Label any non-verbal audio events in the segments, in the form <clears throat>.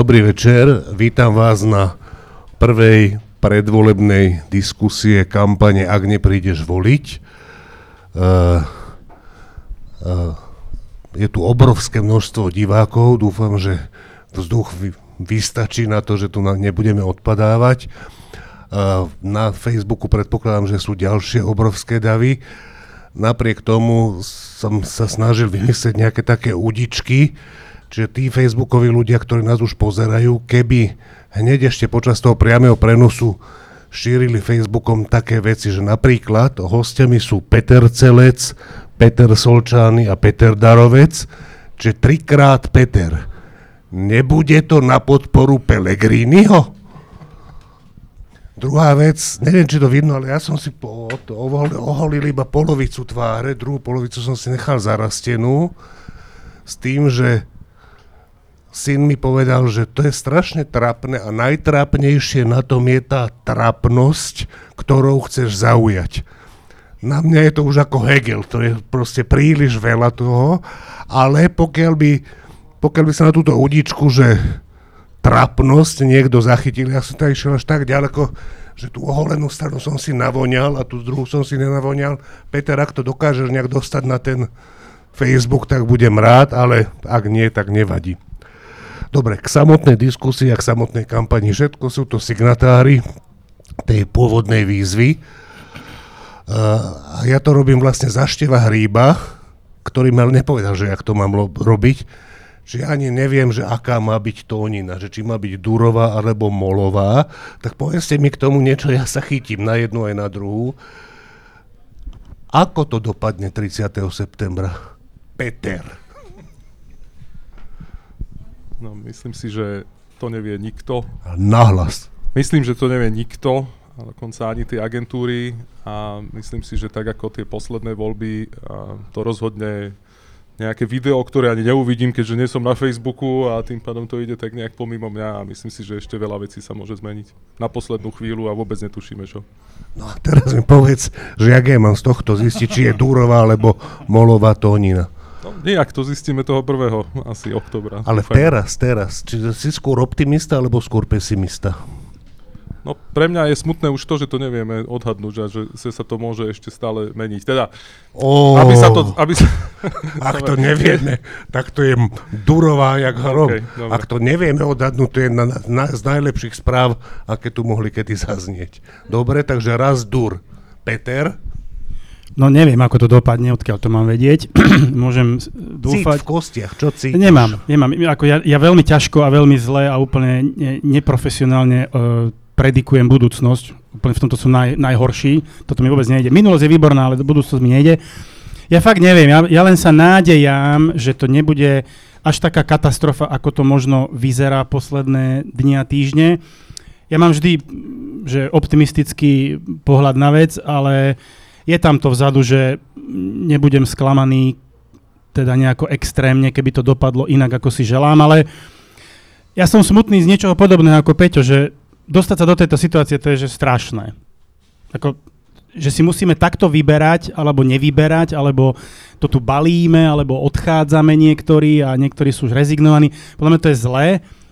Dobrý večer, vítam vás na prvej predvolebnej diskusie kampane Ak neprídeš voliť. Uh, uh, je tu obrovské množstvo divákov, dúfam, že vzduch vy, vystačí na to, že tu nebudeme odpadávať. Uh, na Facebooku predpokladám, že sú ďalšie obrovské davy. Napriek tomu som sa snažil vymyslieť nejaké také údičky, Čiže tí facebookoví ľudia, ktorí nás už pozerajú, keby hneď ešte počas toho priameho prenosu šírili Facebookom také veci, že napríklad hostiami sú Peter Celec, Peter Solčány a Peter Darovec, čiže trikrát Peter. Nebude to na podporu Pelegriniho? Druhá vec, neviem, či to vidno, ale ja som si po, to oholil, oholil iba polovicu tváre, druhú polovicu som si nechal zarastenú s tým, že syn mi povedal, že to je strašne trapné a najtrápnejšie na tom je tá trapnosť, ktorou chceš zaujať. Na mňa je to už ako Hegel, to je proste príliš veľa toho, ale pokiaľ by, pokiaľ by sa na túto udičku, že trapnosť niekto zachytil, ja som tam išiel až tak ďaleko, že tú oholenú stranu som si navoňal a tú druhú som si nenavoňal. Peter, ak to dokážeš nejak dostať na ten Facebook, tak budem rád, ale ak nie, tak nevadí. Dobre, k samotnej diskusii a k samotnej kampani, všetko sú to signatári tej pôvodnej výzvy. Uh, ja to robím vlastne za Števa Hríba, ktorý ale nepovedal, že jak to mám lo- robiť. Ja ani neviem, že aká má byť tónina, že či má byť Durová alebo Molová. Tak povedzte mi k tomu niečo, ja sa chytím na jednu aj na druhú. Ako to dopadne 30. septembra? Peter. No, myslím si, že to nevie nikto. Nahlas. Myslím, že to nevie nikto, dokonca ani tie agentúry a myslím si, že tak ako tie posledné voľby, to rozhodne nejaké video, ktoré ani neuvidím, keďže nie som na Facebooku a tým pádom to ide tak nejak pomimo mňa a myslím si, že ešte veľa vecí sa môže zmeniť na poslednú chvíľu a vôbec netušíme čo. No a teraz mi povedz, že jak ja mám z tohto zistiť, či je Dúrová alebo Molová tónina. No, nejak to zistíme toho prvého, asi oktobra. Ale Dúfajme. teraz, teraz, čiže si skôr optimista alebo skôr pesimista? No pre mňa je smutné už to, že to nevieme odhadnúť a že sa to môže ešte stále meniť. Teda, Oh, aby sa to... Aby sa, Ak to <laughs> nevieme, tak to je durová jak hrob. Okay, dobre. Ak to nevieme odhadnúť, to je na, na, z najlepších správ, aké tu mohli kedy zaznieť. Dobre, takže raz dur. Peter, No neviem, ako to dopadne, odkiaľ to mám vedieť. <clears throat> Môžem s- cít dúfať. v kostiach, čo cítiš? Nemám, nemám. Ako ja, ja veľmi ťažko a veľmi zle a úplne ne, neprofesionálne uh, predikujem budúcnosť. Úplne v tomto som naj, najhorší. Toto mi vôbec nejde. Minulosť je výborná, ale budúcnosť mi nejde. Ja fakt neviem. Ja, ja len sa nádejam, že to nebude až taká katastrofa, ako to možno vyzerá posledné dni a týždne. Ja mám vždy že optimistický pohľad na vec, ale je tam to vzadu, že nebudem sklamaný teda nejako extrémne, keby to dopadlo inak, ako si želám, ale ja som smutný z niečoho podobného ako Peťo, že dostať sa do tejto situácie, to je že strašné. Ako, že si musíme takto vyberať, alebo nevyberať, alebo to tu balíme, alebo odchádzame niektorí a niektorí sú už rezignovaní. Podľa mňa to je zlé,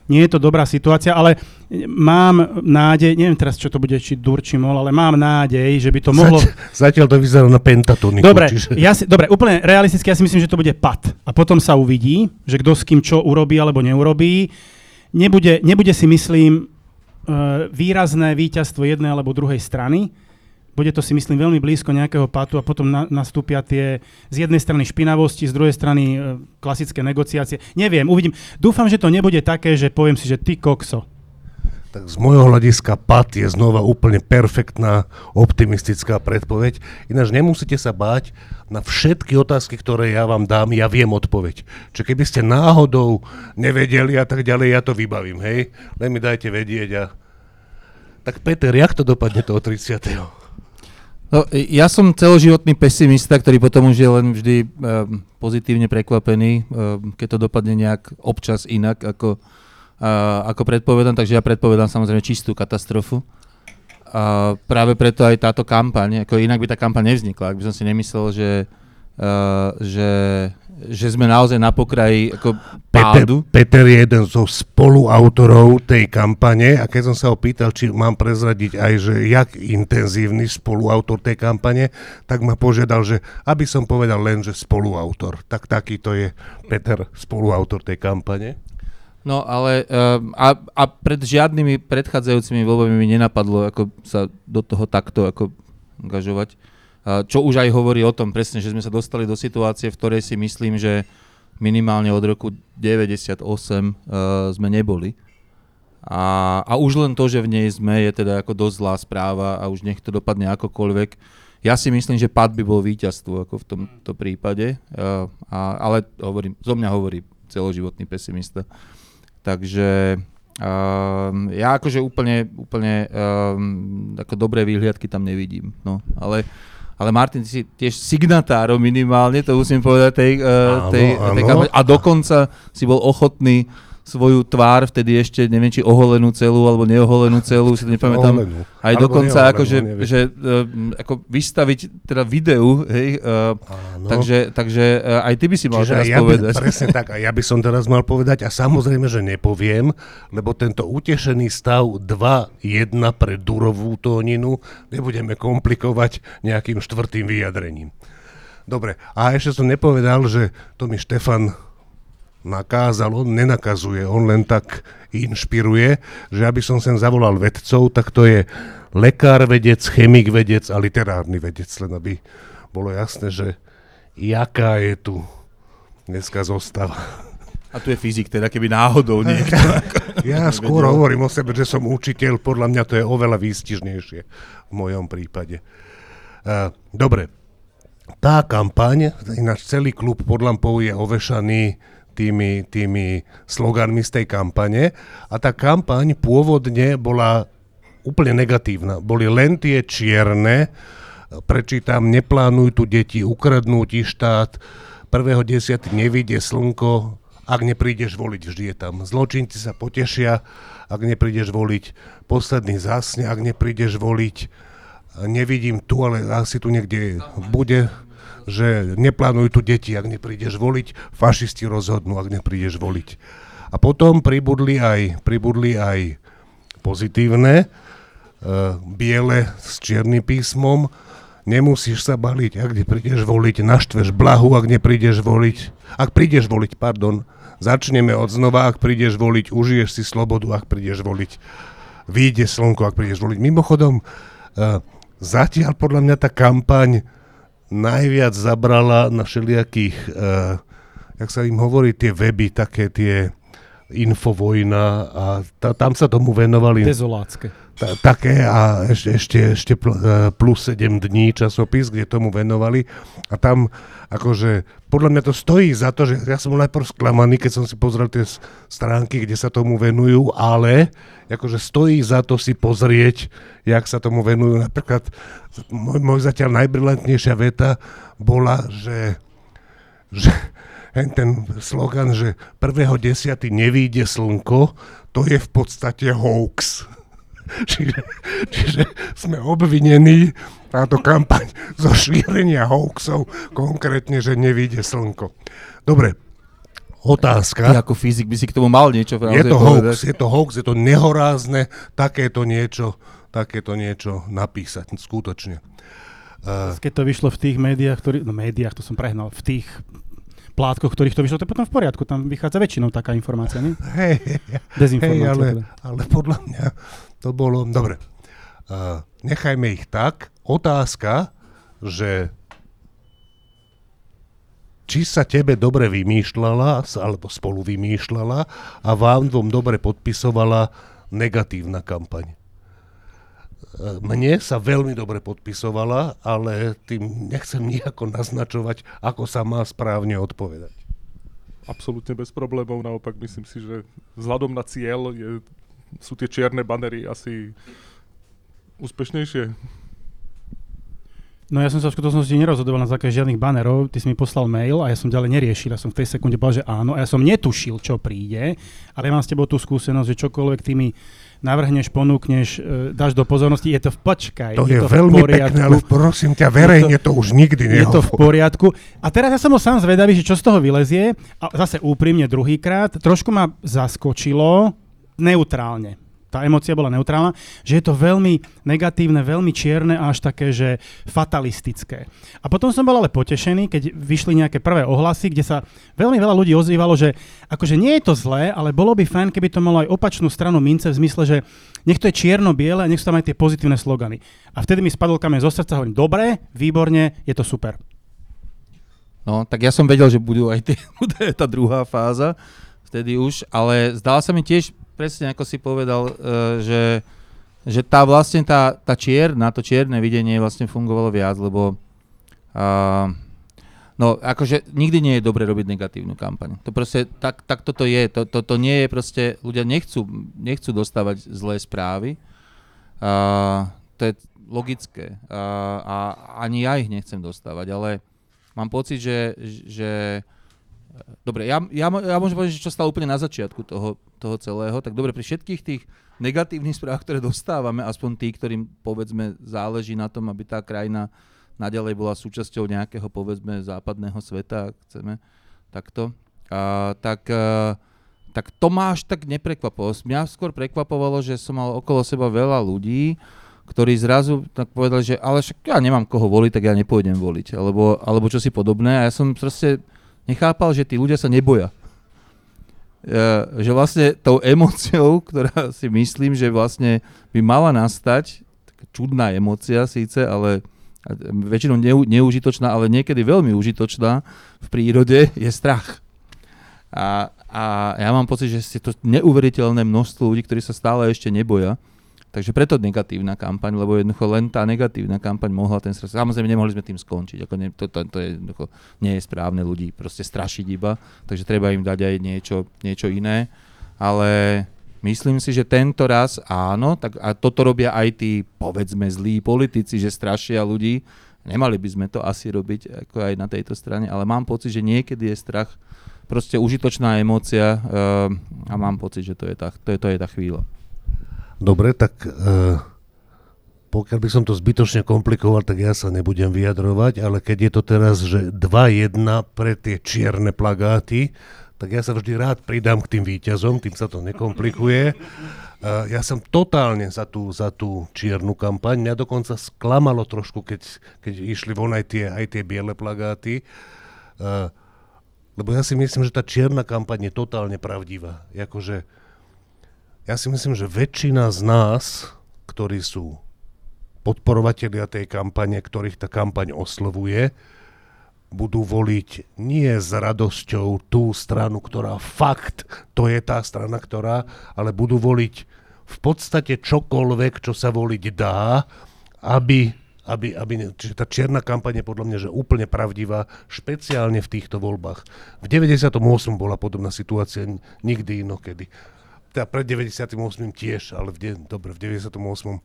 nie je to dobrá situácia, ale mám nádej, neviem teraz, čo to bude, či dur, či mol, ale mám nádej, že by to mohlo... Zatiaľ, to vyzerá na pentatoniku. Dobre, čiže... ja si, dobre, úplne realisticky, ja si myslím, že to bude pad. A potom sa uvidí, že kto s kým čo urobí alebo neurobí. Nebude, nebude si myslím e, výrazné víťazstvo jednej alebo druhej strany. Bude to si myslím veľmi blízko nejakého patu a potom na, nastúpia tie z jednej strany špinavosti, z druhej strany e, klasické negociácie. Neviem, uvidím. Dúfam, že to nebude také, že poviem si, že ty kokso. Tak z môjho hľadiska PAT je znova úplne perfektná optimistická predpoveď. Ináč nemusíte sa báť na všetky otázky, ktoré ja vám dám, ja viem odpoveď. Čiže keby ste náhodou nevedeli a tak ďalej, ja to vybavím, hej? Len mi dajte vedieť a... Tak Peter, jak to dopadne toho 30. No, ja som celoživotný pesimista, ktorý potom už je len vždy um, pozitívne prekvapený, um, keď to dopadne nejak občas inak, ako, uh, ako predpovedám, takže ja predpovedám samozrejme čistú katastrofu. A práve preto aj táto kampaň, ako inak by tá kampaň nevznikla, ak by som si nemyslel, že, uh, že že sme naozaj na pokraji ako Peter, pádu. Peter je jeden zo spoluautorov tej kampane a keď som sa ho pýtal, či mám prezradiť aj, že jak intenzívny spoluautor tej kampane, tak ma požiadal, že aby som povedal len, že spoluautor. Tak takýto je Peter, spoluautor tej kampane. No ale uh, a, a pred žiadnymi predchádzajúcimi voľbami mi nenapadlo ako sa do toho takto ako angažovať. Uh, čo už aj hovorí o tom presne, že sme sa dostali do situácie, v ktorej si myslím, že minimálne od roku 98 uh, sme neboli. A, a už len to, že v nej sme, je teda ako dosť zlá správa a už nech to dopadne akokoľvek. Ja si myslím, že pad by bol víťazstvo ako v tomto prípade, uh, a, ale hovorím, zo mňa hovorí celoživotný pesimista. Takže um, ja akože úplne, úplne um, ako dobré výhliadky tam nevidím. No, ale, ale Martin, ty si tiež signatárom minimálne, to musím povedať, tej, uh, Áno, tej, tej áno. kampane. A dokonca si bol ochotný svoju tvár, vtedy ešte neviem, či oholenú celú alebo neoholenú celú, si to nepamätám. Oholenú. Aj Alebo dokonca neoholenú, ako, že, neviem. že um, ako vystaviť teda videu, hej, uh, Áno. takže, takže uh, aj ty by si mal Čiže teraz ja povedať. by, presne tak, a ja by som teraz mal povedať, a samozrejme, že nepoviem, lebo tento utešený stav 2-1 pre Durovú tóninu nebudeme komplikovať nejakým štvrtým vyjadrením. Dobre, a ešte som nepovedal, že to mi Štefan nakázal, on nenakazuje, on len tak inšpiruje, že aby som sem zavolal vedcov, tak to je lekár vedec, chemik vedec a literárny vedec, len aby bolo jasné, že jaká je tu dneska zostava. A tu je fyzik, teda keby náhodou niekto. <laughs> Ja skôr hovorím o sebe, že som učiteľ, podľa mňa to je oveľa výstižnejšie v mojom prípade. Uh, dobre, tá kampaň, ináč celý klub pod lampou je ovešaný tými, tými sloganmi z tej kampane a tá kampaň pôvodne bola úplne negatívna. Boli len tie čierne, prečítam, neplánuj tu deti, ukradnú ti štát, 1.10. nevidie slnko, ak neprídeš voliť, vždy je tam. Zločinci sa potešia, ak neprídeš voliť. Posledný zásne, ak neprídeš voliť. Nevidím tu, ale asi tu niekde bude, že neplánuj tu deti, ak neprídeš voliť. Fašisti rozhodnú, ak neprídeš voliť. A potom pribudli aj, pribudli aj pozitívne, uh, biele s čiernym písmom, nemusíš sa baliť, ak neprídeš voliť, naštveš blahu, ak neprídeš voliť, ak prídeš voliť, pardon, začneme od znova, ak prídeš voliť, užiješ si slobodu, ak prídeš voliť, vyjde slnko, ak prídeš voliť. Mimochodom, uh, zatiaľ podľa mňa tá kampaň najviac zabrala na všelijakých, uh, jak sa im hovorí, tie weby, také tie Infovojna a ta, tam sa tomu venovali Dezolácké. Ta, také a ešte, ešte, ešte pl, plus 7 dní časopis, kde tomu venovali a tam akože podľa mňa to stojí za to, že ja som bol najprv sklamaný, keď som si pozrel tie stránky, kde sa tomu venujú, ale akože stojí za to si pozrieť, jak sa tomu venujú. Napríklad môj, môj zatiaľ najbrilantnejšia veta bola, že, že <laughs> ten slogan, že 1.10. nevíde slnko, to je v podstate hoax. <laughs> čiže, čiže sme obvinení táto kampaň <laughs> zo šírenia hoaxov, konkrétne, že nevíde slnko. Dobre, Ty otázka. ako fyzik by si k tomu mal niečo Je to povedať. hoax, je to hoax, je to nehorázne takéto niečo, takéto niečo napísať, skutočne. Uh, Keď to vyšlo v tých médiách, ktorý, no médiách, to som prehnal, v tých plátkoch, ktorých to vyšlo, to je potom v poriadku, tam vychádza väčšinou taká informácia, nie? <laughs> hej, hej, hej, Dezinformácia. ale, teda. ale podľa mňa to bolo... Dobre, uh, nechajme ich tak. Otázka, že či sa tebe dobre vymýšľala, alebo spolu vymýšľala a vám dvom dobre podpisovala negatívna kampaň. Mne sa veľmi dobre podpisovala, ale tým nechcem nejako naznačovať, ako sa má správne odpovedať. Absolútne bez problémov, naopak myslím si, že vzhľadom na cieľ je, sú tie čierne banery asi úspešnejšie. No ja som sa v skutočnosti nerozhodoval na základe žiadnych banerov, ty si mi poslal mail a ja som ďalej neriešil, ja som v tej sekunde povedal, že áno a ja som netušil, čo príde, ale ja mám s tebou tú skúsenosť, že čokoľvek ty mi navrhneš, ponúkneš, e, dáš do pozornosti, je to v počkaj. To je, to veľmi pekné, ale prosím ťa, verejne to, už nikdy Je to v nehovor. poriadku. A teraz ja som bol sám zvedavý, že čo z toho vylezie. A zase úprimne druhýkrát, trošku ma zaskočilo neutrálne. Tá emocia bola neutrálna, že je to veľmi negatívne, veľmi čierne a až také, že fatalistické. A potom som bol ale potešený, keď vyšli nejaké prvé ohlasy, kde sa veľmi veľa ľudí ozývalo, že akože nie je to zlé, ale bolo by fajn, keby to malo aj opačnú stranu mince v zmysle, že nech to je čierno-biele a nech sú tam aj tie pozitívne slogany. A vtedy mi spadol kameň zo srdca, hovorím, dobre, výborne, je to super. No, tak ja som vedel, že budú aj tie, <laughs> tá druhá fáza, vtedy už, ale zdala sa mi tiež, presne ako si povedal, uh, že, že tá vlastne tá, tá čierna, to čierne videnie vlastne fungovalo viac, lebo uh, no akože nikdy nie je dobre robiť negatívnu kampaň. To proste, tak, tak toto je, to, to, to nie je proste, ľudia nechcú, nechcú dostávať zlé správy, uh, to je logické. Uh, a ani ja ich nechcem dostávať, ale mám pocit, že, že dobre, ja, ja, ja môžem povedať, že čo stalo úplne na začiatku toho, toho celého, tak dobre, pri všetkých tých negatívnych správach, ktoré dostávame, aspoň tí, ktorým povedzme záleží na tom, aby tá krajina naďalej bola súčasťou nejakého povedzme západného sveta, ak chceme takto, a, tak, a, tak to ma až tak neprekvapovalo. Mňa skôr prekvapovalo, že som mal okolo seba veľa ľudí, ktorí zrazu tak povedali, že ale však ja nemám koho voliť, tak ja nepôjdem voliť, alebo, alebo čo si podobné. A ja som proste nechápal, že tí ľudia sa neboja. Uh, že vlastne tou emóciou, <laughs> ktorá si myslím, že vlastne by mala nastať, taká čudná emócia síce, ale väčšinou neu, neužitočná, ale niekedy veľmi užitočná v prírode, je strach. A, a ja mám pocit, že je to neuveriteľné množstvo ľudí, ktorí sa stále ešte neboja. Takže preto negatívna kampaň, lebo jednoducho len tá negatívna kampaň mohla ten strach. Samozrejme, nemohli sme tým skončiť. Ako ne, to, to, to je, jednoducho, nie je správne ľudí proste strašiť iba, takže treba im dať aj niečo, niečo iné. Ale myslím si, že tento raz áno, tak a toto robia aj tí, povedzme, zlí politici, že strašia ľudí. Nemali by sme to asi robiť ako aj na tejto strane, ale mám pocit, že niekedy je strach proste užitočná emócia uh, a mám pocit, že to je tá, to je, to je tá chvíľa. Dobre, tak uh, pokiaľ by som to zbytočne komplikoval, tak ja sa nebudem vyjadrovať, ale keď je to teraz, že 2-1 pre tie čierne plagáty, tak ja sa vždy rád pridám k tým výťazom, tým sa to nekomplikuje. Uh, ja som totálne za tú, za tú čiernu kampaň. Mňa dokonca sklamalo trošku, keď, keď išli von aj tie, aj tie biele plagáty. Uh, lebo ja si myslím, že tá čierna kampaň je totálne pravdivá. Jakože, ja si myslím, že väčšina z nás, ktorí sú podporovatelia tej kampane, ktorých tá kampaň oslovuje, budú voliť nie s radosťou tú stranu, ktorá fakt, to je tá strana, ktorá, ale budú voliť v podstate čokoľvek, čo sa voliť dá, aby, aby, aby čiže tá čierna kampaň je podľa mňa že úplne pravdivá, špeciálne v týchto voľbách. V 98. bola podobná situácia, nikdy inokedy teda pred 98. tiež, ale v, de- dobre, v 98.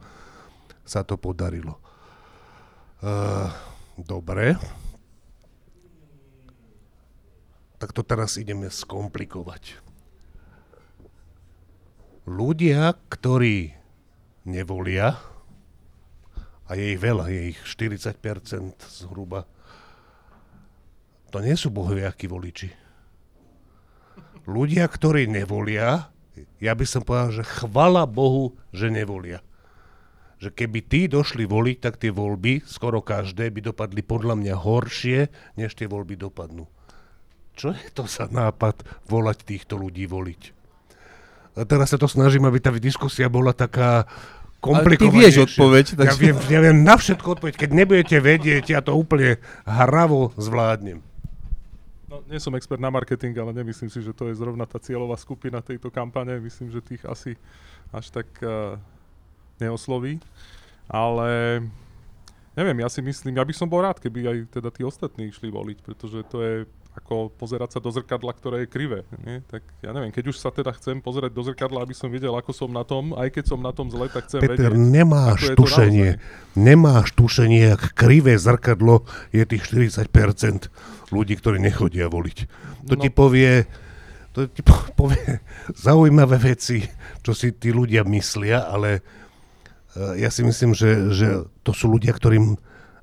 sa to podarilo. Uh, dobre. Tak to teraz ideme skomplikovať. Ľudia, ktorí nevolia, a je ich veľa, je ich 40% zhruba, to nie sú bohviakí voliči. Ľudia, ktorí nevolia, ja by som povedal, že chvala Bohu, že nevolia. Že keby tí došli voliť, tak tie voľby, skoro každé, by dopadli podľa mňa horšie, než tie voľby dopadnú. Čo je to za nápad volať týchto ľudí voliť? A teraz sa to snažím, aby tá diskusia bola taká komplikovanejšia. Ale ty vieš odpoveď. Takže... Ja, viem, ja viem na všetko odpoveď. Keď nebudete vedieť, ja to úplne hravo zvládnem. No, nie som expert na marketing, ale nemyslím si, že to je zrovna tá cieľová skupina tejto kampane. Myslím, že tých asi až tak uh, neosloví. Ale neviem, ja si myslím, ja by som bol rád, keby aj teda tí ostatní išli voliť, pretože to je ako pozerať sa do zrkadla, ktoré je krivé. Nie? Tak ja neviem, keď už sa teda chcem pozerať do zrkadla, aby som videl, ako som na tom, aj keď som na tom zle, tak chcem Peter, vedieť. nemáš tušenie. Nemáš tušenie, ak krivé zrkadlo je tých 40% ľudí, ktorí nechodia voliť. To No. ti povie, to ti po- povie zaujímavé veci, čo si tí ľudia myslia, ale eh, ja si myslím, že, že to sú ľudia, ktorým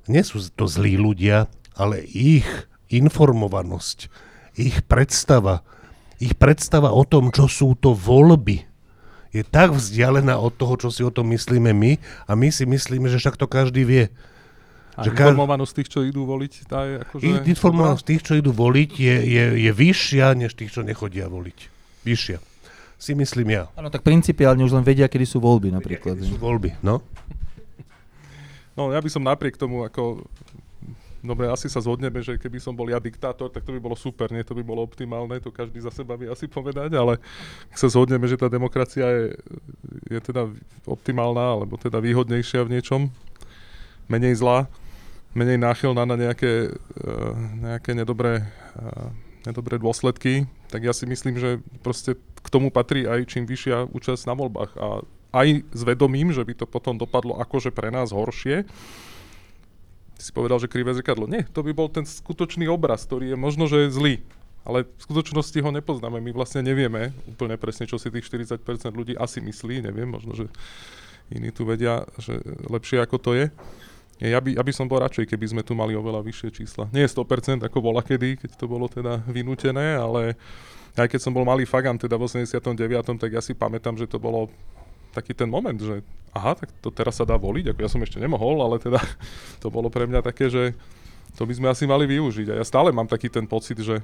nie sú to zlí ľudia, ale ich informovanosť, ich predstava, ich predstava o tom, čo sú to voľby, je tak vzdialená od toho, čo si o tom myslíme my a my si myslíme, že však to každý vie. A že informovanosť tých, čo idú voliť, tá je akože... Informovanosť tých, čo idú voliť, je, je, je vyššia, než tých, čo nechodia voliť. Vyššia. Si myslím ja. Áno, tak principiálne už len vedia, kedy sú voľby napríklad. Kedy sú voľby, no? No ja by som napriek tomu ako... Dobre, asi sa zhodneme, že keby som bol ja diktátor, tak to by bolo super, nie? To by bolo optimálne, to každý za seba vie asi povedať, ale ak sa zhodneme, že tá demokracia je, je teda optimálna, alebo teda výhodnejšia v niečom, menej zlá, menej náchylná na nejaké, uh, nejaké nedobré, uh, nedobré dôsledky, tak ja si myslím, že proste k tomu patrí aj čím vyššia účasť na voľbách. A aj s vedomím, že by to potom dopadlo akože pre nás horšie, Ty si povedal, že krivé zrkadlo. Nie, to by bol ten skutočný obraz, ktorý je možno, že je zlý. Ale v skutočnosti ho nepoznáme. My vlastne nevieme úplne presne, čo si tých 40% ľudí asi myslí. Neviem, možno, že iní tu vedia, že lepšie ako to je. Ja by, ja by som bol radšej, keby sme tu mali oveľa vyššie čísla. Nie 100% ako bola kedy, keď to bolo teda vynútené, ale aj keď som bol malý fagan teda v 89., tak ja si pamätám, že to bolo taký ten moment, že aha, tak to teraz sa dá voliť, ako ja som ešte nemohol, ale teda <laughs> to bolo pre mňa také, že to by sme asi mali využiť. A ja stále mám taký ten pocit, že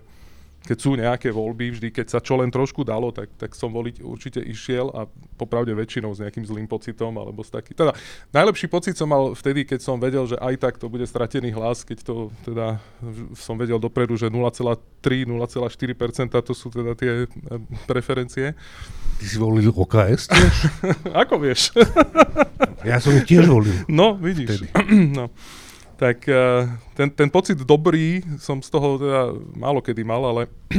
keď sú nejaké voľby, vždy keď sa čo len trošku dalo, tak, tak som voliť určite išiel a popravde väčšinou s nejakým zlým pocitom, alebo s taký... Teda najlepší pocit som mal vtedy, keď som vedel, že aj tak to bude stratený hlas, keď to teda som vedel dopredu, že 0,3-0,4% to sú teda tie e, preferencie. Ty si volil OKS tiež? <laughs> Ako vieš? Ja som tiež volil. No, vidíš. <clears throat> No. Tak eh, ten, ten pocit dobrý som z toho teda málo kedy mal, ale, <clears throat>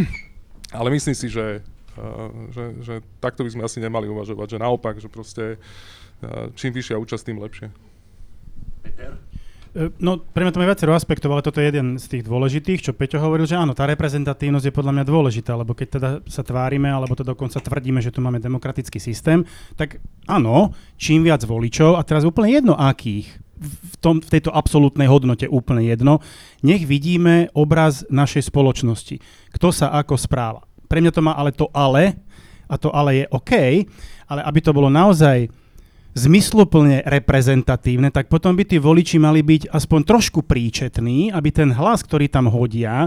ale myslím si, že, eh, že, že takto by sme asi nemali uvažovať, že naopak, že proste eh, čím vyššia účasť, tým lepšie. E, No, pre mňa to má viacero aspektov, ale toto je jeden z tých dôležitých, čo Peťo hovoril, že áno, tá reprezentatívnosť je podľa mňa dôležitá, lebo keď teda sa tvárime, alebo to dokonca tvrdíme, že tu máme demokratický systém, tak áno, čím viac voličov, a teraz úplne jedno akých, v, tom, v tejto absolútnej hodnote úplne jedno, nech vidíme obraz našej spoločnosti. Kto sa ako správa. Pre mňa to má ale to ale, a to ale je OK, ale aby to bolo naozaj zmysluplne reprezentatívne, tak potom by tí voliči mali byť aspoň trošku príčetní, aby ten hlas, ktorý tam hodia,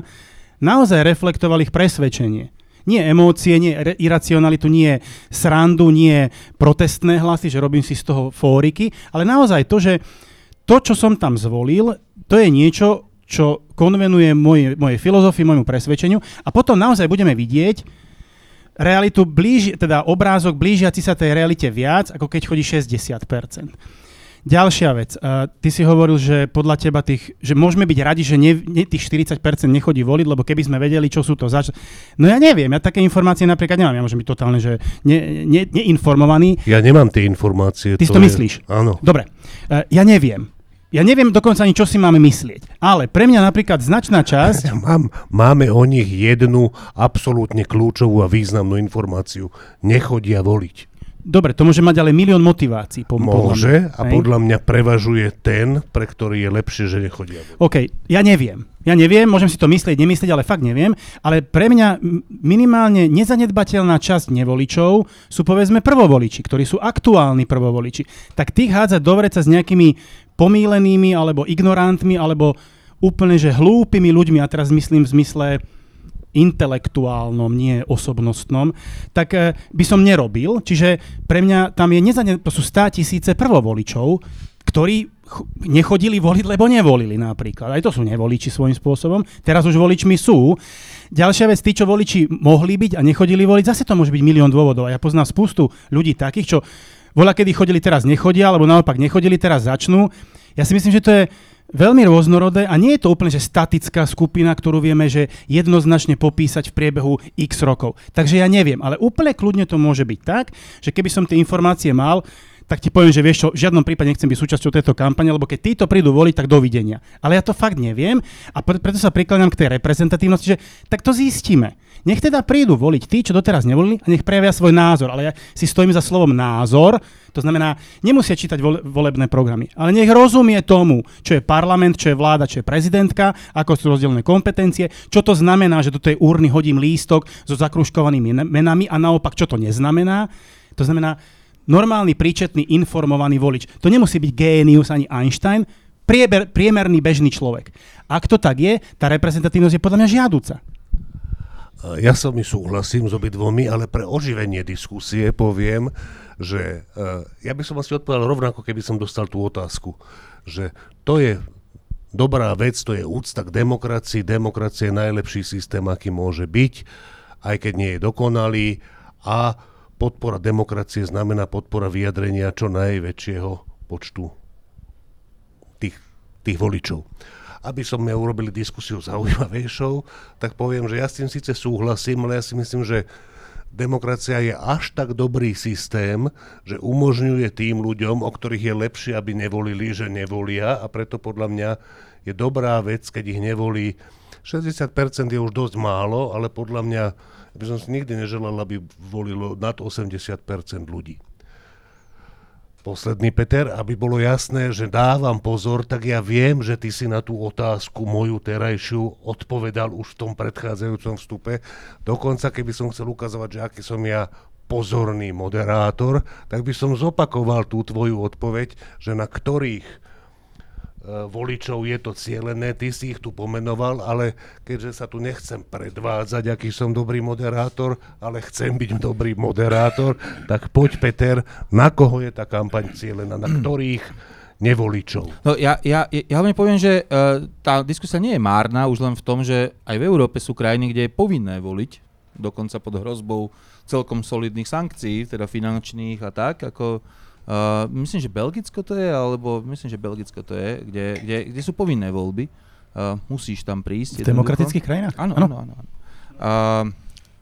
naozaj reflektoval ich presvedčenie. Nie emócie, nie iracionalitu, nie srandu, nie protestné hlasy, že robím si z toho fóriky, ale naozaj to, že to, čo som tam zvolil, to je niečo, čo konvenuje mojej, mojej filozofii, môjmu presvedčeniu a potom naozaj budeme vidieť, realitu blíži, teda obrázok blížiaci sa tej realite viac, ako keď chodí 60%. Ďalšia vec. Uh, ty si hovoril, že podľa teba tých, že môžeme byť radi, že ne, ne, tých 40% nechodí voliť, lebo keby sme vedeli, čo sú to zač... No ja neviem, ja také informácie napríklad nemám. Ja môžem byť totálne, že ne, ne, neinformovaný. Ja nemám tie informácie. Ty si to je- myslíš? Áno. Dobre, ja neviem. Ja neviem dokonca ani, čo si máme myslieť. Ale pre mňa napríklad značná časť... <laughs> Mám, máme o nich jednu absolútne kľúčovú a významnú informáciu. Nechodia voliť. Dobre, to môže mať ale milión motivácií. Po, podľa Môže mňa, a hej? podľa mňa prevažuje ten, pre ktorý je lepšie, že nechodia voliť. OK, ja neviem. Ja neviem, môžem si to myslieť, nemyslieť, ale fakt neviem. Ale pre mňa minimálne nezanedbateľná časť nevoličov sú povedzme prvovoliči, ktorí sú aktuálni prvovoliči. Tak tých hádzať do vreca s nejakými pomílenými alebo ignorantmi alebo úplne že hlúpými ľuďmi, a teraz myslím v zmysle intelektuálnom, nie osobnostnom, tak e, by som nerobil. Čiže pre mňa tam je nezane, to sú 100 tisíce prvovoličov, ktorí nechodili voliť, lebo nevolili napríklad. Aj to sú nevoliči svojím spôsobom. Teraz už voličmi sú. Ďalšia vec, tí, čo voliči mohli byť a nechodili voliť, zase to môže byť milión dôvodov. A ja poznám spustu ľudí takých, čo voľa kedy chodili, teraz nechodia, alebo naopak nechodili, teraz začnú. Ja si myslím, že to je veľmi rôznorodé a nie je to úplne že statická skupina, ktorú vieme, že jednoznačne popísať v priebehu x rokov. Takže ja neviem, ale úplne kľudne to môže byť tak, že keby som tie informácie mal, tak ti poviem, že vieš čo, v žiadnom prípade nechcem byť súčasťou tejto kampane, lebo keď títo prídu voliť, tak dovidenia. Ale ja to fakt neviem a preto sa prikladám k tej reprezentatívnosti, že tak to zistíme. Nech teda prídu voliť tí, čo doteraz nevolili a nech prejavia svoj názor. Ale ja si stojím za slovom názor, to znamená, nemusia čítať volebné programy, ale nech rozumie tomu, čo je parlament, čo je vláda, čo je prezidentka, ako sú rozdelené kompetencie, čo to znamená, že do tej úrny hodím lístok so zakruškovanými menami a naopak, čo to neznamená. To znamená, normálny, príčetný, informovaný volič. To nemusí byť génius ani Einstein, prieber, priemerný bežný človek. Ak to tak je, tá reprezentatívnosť je podľa mňa žiaduca. Ja sa mi súhlasím s obidvomi, ale pre oživenie diskusie poviem, že uh, ja by som asi odpovedal rovnako, keby som dostal tú otázku, že to je dobrá vec, to je úcta k demokracii, demokracie je najlepší systém, aký môže byť, aj keď nie je dokonalý a podpora demokracie znamená podpora vyjadrenia čo najväčšieho počtu tých, tých voličov. Aby som urobili diskusiu zaujímavejšou, tak poviem, že ja s tým síce súhlasím, ale ja si myslím, že demokracia je až tak dobrý systém, že umožňuje tým ľuďom, o ktorých je lepšie, aby nevolili, že nevolia a preto podľa mňa je dobrá vec, keď ich nevolí. 60% je už dosť málo, ale podľa mňa by som si nikdy neželal, aby volilo nad 80% ľudí. Posledný Peter, aby bolo jasné, že dávam pozor, tak ja viem, že ty si na tú otázku moju terajšiu odpovedal už v tom predchádzajúcom vstupe. Dokonca, keby som chcel ukazovať, že aký som ja pozorný moderátor, tak by som zopakoval tú tvoju odpoveď, že na ktorých voličov je to cielené, ty si ich tu pomenoval, ale keďže sa tu nechcem predvádzať, aký som dobrý moderátor, ale chcem byť dobrý moderátor, tak poď Peter, na koho je tá kampaň cielená, na ktorých nevoličov? No ja, ja, ja vám poviem, že uh, tá diskusia nie je márna už len v tom, že aj v Európe sú krajiny, kde je povinné voliť, dokonca pod hrozbou celkom solidných sankcií, teda finančných a tak, ako Uh, myslím, že Belgicko to je, alebo myslím, že Belgicko to je, kde, kde, kde sú povinné voľby. Uh, musíš tam prísť. V demokratických krajinách? Áno, áno, áno. áno. Uh,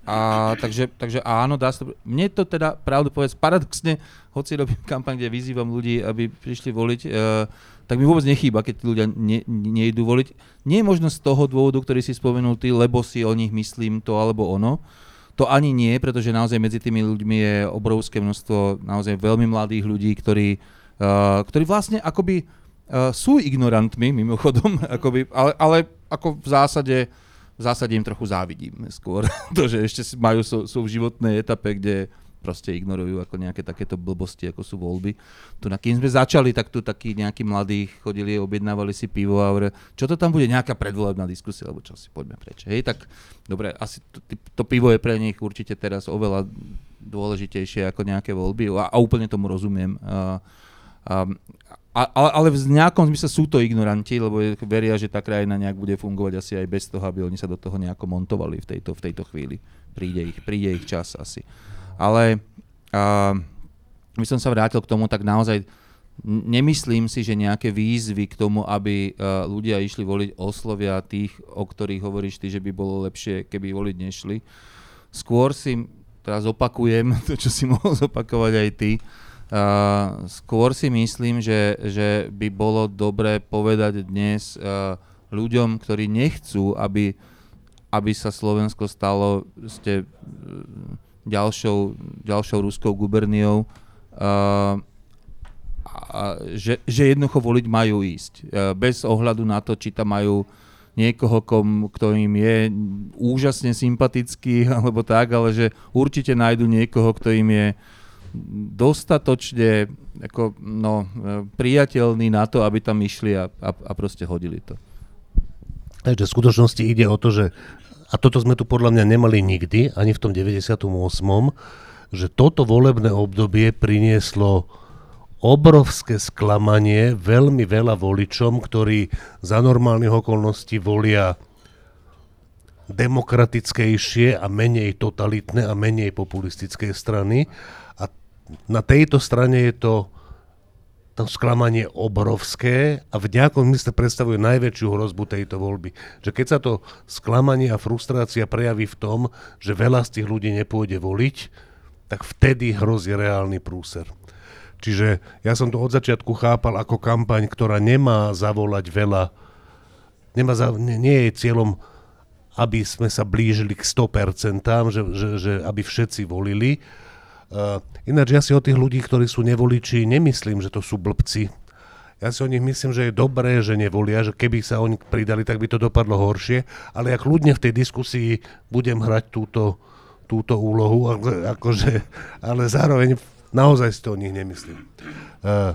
a takže, takže áno, dá sa to... Mne to teda, pravdu povedz, paradoxne, hoci robím kampaň, kde vyzývam ľudí, aby prišli voliť, uh, tak mi vôbec nechýba, keď ľudia ne, nejdú voliť. Nie je možno z toho dôvodu, ktorý si spomenul ty, lebo si o nich myslím to alebo ono, to ani nie, pretože naozaj medzi tými ľuďmi je obrovské množstvo naozaj veľmi mladých ľudí, ktorí, uh, ktorí vlastne akoby uh, sú ignorantmi mimochodom, <laughs> akoby, ale, ale ako v zásade, v zásade im trochu závidím skôr. <laughs> to, že ešte majú, sú, sú v životnej etape, kde proste ignorujú ako nejaké takéto blbosti, ako sú voľby. Tu na kým sme začali, tak tu takí nejakí mladí chodili, objednávali si pivo a hovorili, čo to tam bude, nejaká predvolebná diskusia, alebo čo si poďme preč. Hej, tak dobre, asi to, to pivo je pre nich určite teraz oveľa dôležitejšie ako nejaké voľby a, a úplne tomu rozumiem. A, a, a, ale, v nejakom zmysle sú to ignoranti, lebo veria, že tá krajina nejak bude fungovať asi aj bez toho, aby oni sa do toho nejako montovali v tejto, v tejto chvíli. Príde ich, príde ich čas asi. Ale uh, by som sa vrátil k tomu, tak naozaj nemyslím si, že nejaké výzvy k tomu, aby uh, ľudia išli voliť, oslovia tých, o ktorých hovoríš ty, že by bolo lepšie, keby voliť nešli. Skôr si, teraz opakujem <laughs> to, čo si mohol zopakovať aj ty, uh, skôr si myslím, že, že by bolo dobre povedať dnes uh, ľuďom, ktorí nechcú, aby, aby sa Slovensko stalo ste, uh, ďalšou, ďalšou ruskou guberniou, uh, a, že, že jednoducho voliť majú ísť. Uh, bez ohľadu na to, či tam majú niekoho, kom, kto im je úžasne sympatický <laughs> alebo tak, ale že určite nájdu niekoho, kto im je dostatočne ako, no, priateľný na to, aby tam išli a, a, a proste hodili to. Takže v skutočnosti ide o to, že a toto sme tu podľa mňa nemali nikdy, ani v tom 98., že toto volebné obdobie prinieslo obrovské sklamanie veľmi veľa voličom, ktorí za normálnych okolností volia demokratickejšie a menej totalitné a menej populistické strany. A na tejto strane je to to sklamanie obrovské a v nejakom mysle predstavuje najväčšiu hrozbu tejto voľby. Že keď sa to sklamanie a frustrácia prejaví v tom, že veľa z tých ľudí nepôjde voliť, tak vtedy hrozí reálny prúser. Čiže ja som to od začiatku chápal ako kampaň, ktorá nemá zavolať veľa, nemá za, nie, nie je cieľom, aby sme sa blížili k 100%, že, že, že aby všetci volili, Uh, ináč ja si o tých ľudí, ktorí sú nevoliči, nemyslím, že to sú blbci. Ja si o nich myslím, že je dobré, že nevolia, že keby sa oni pridali, tak by to dopadlo horšie, ale ak ľudne v tej diskusii budem hrať túto, túto úlohu, akože, ale zároveň naozaj si to o nich nemyslím. Uh,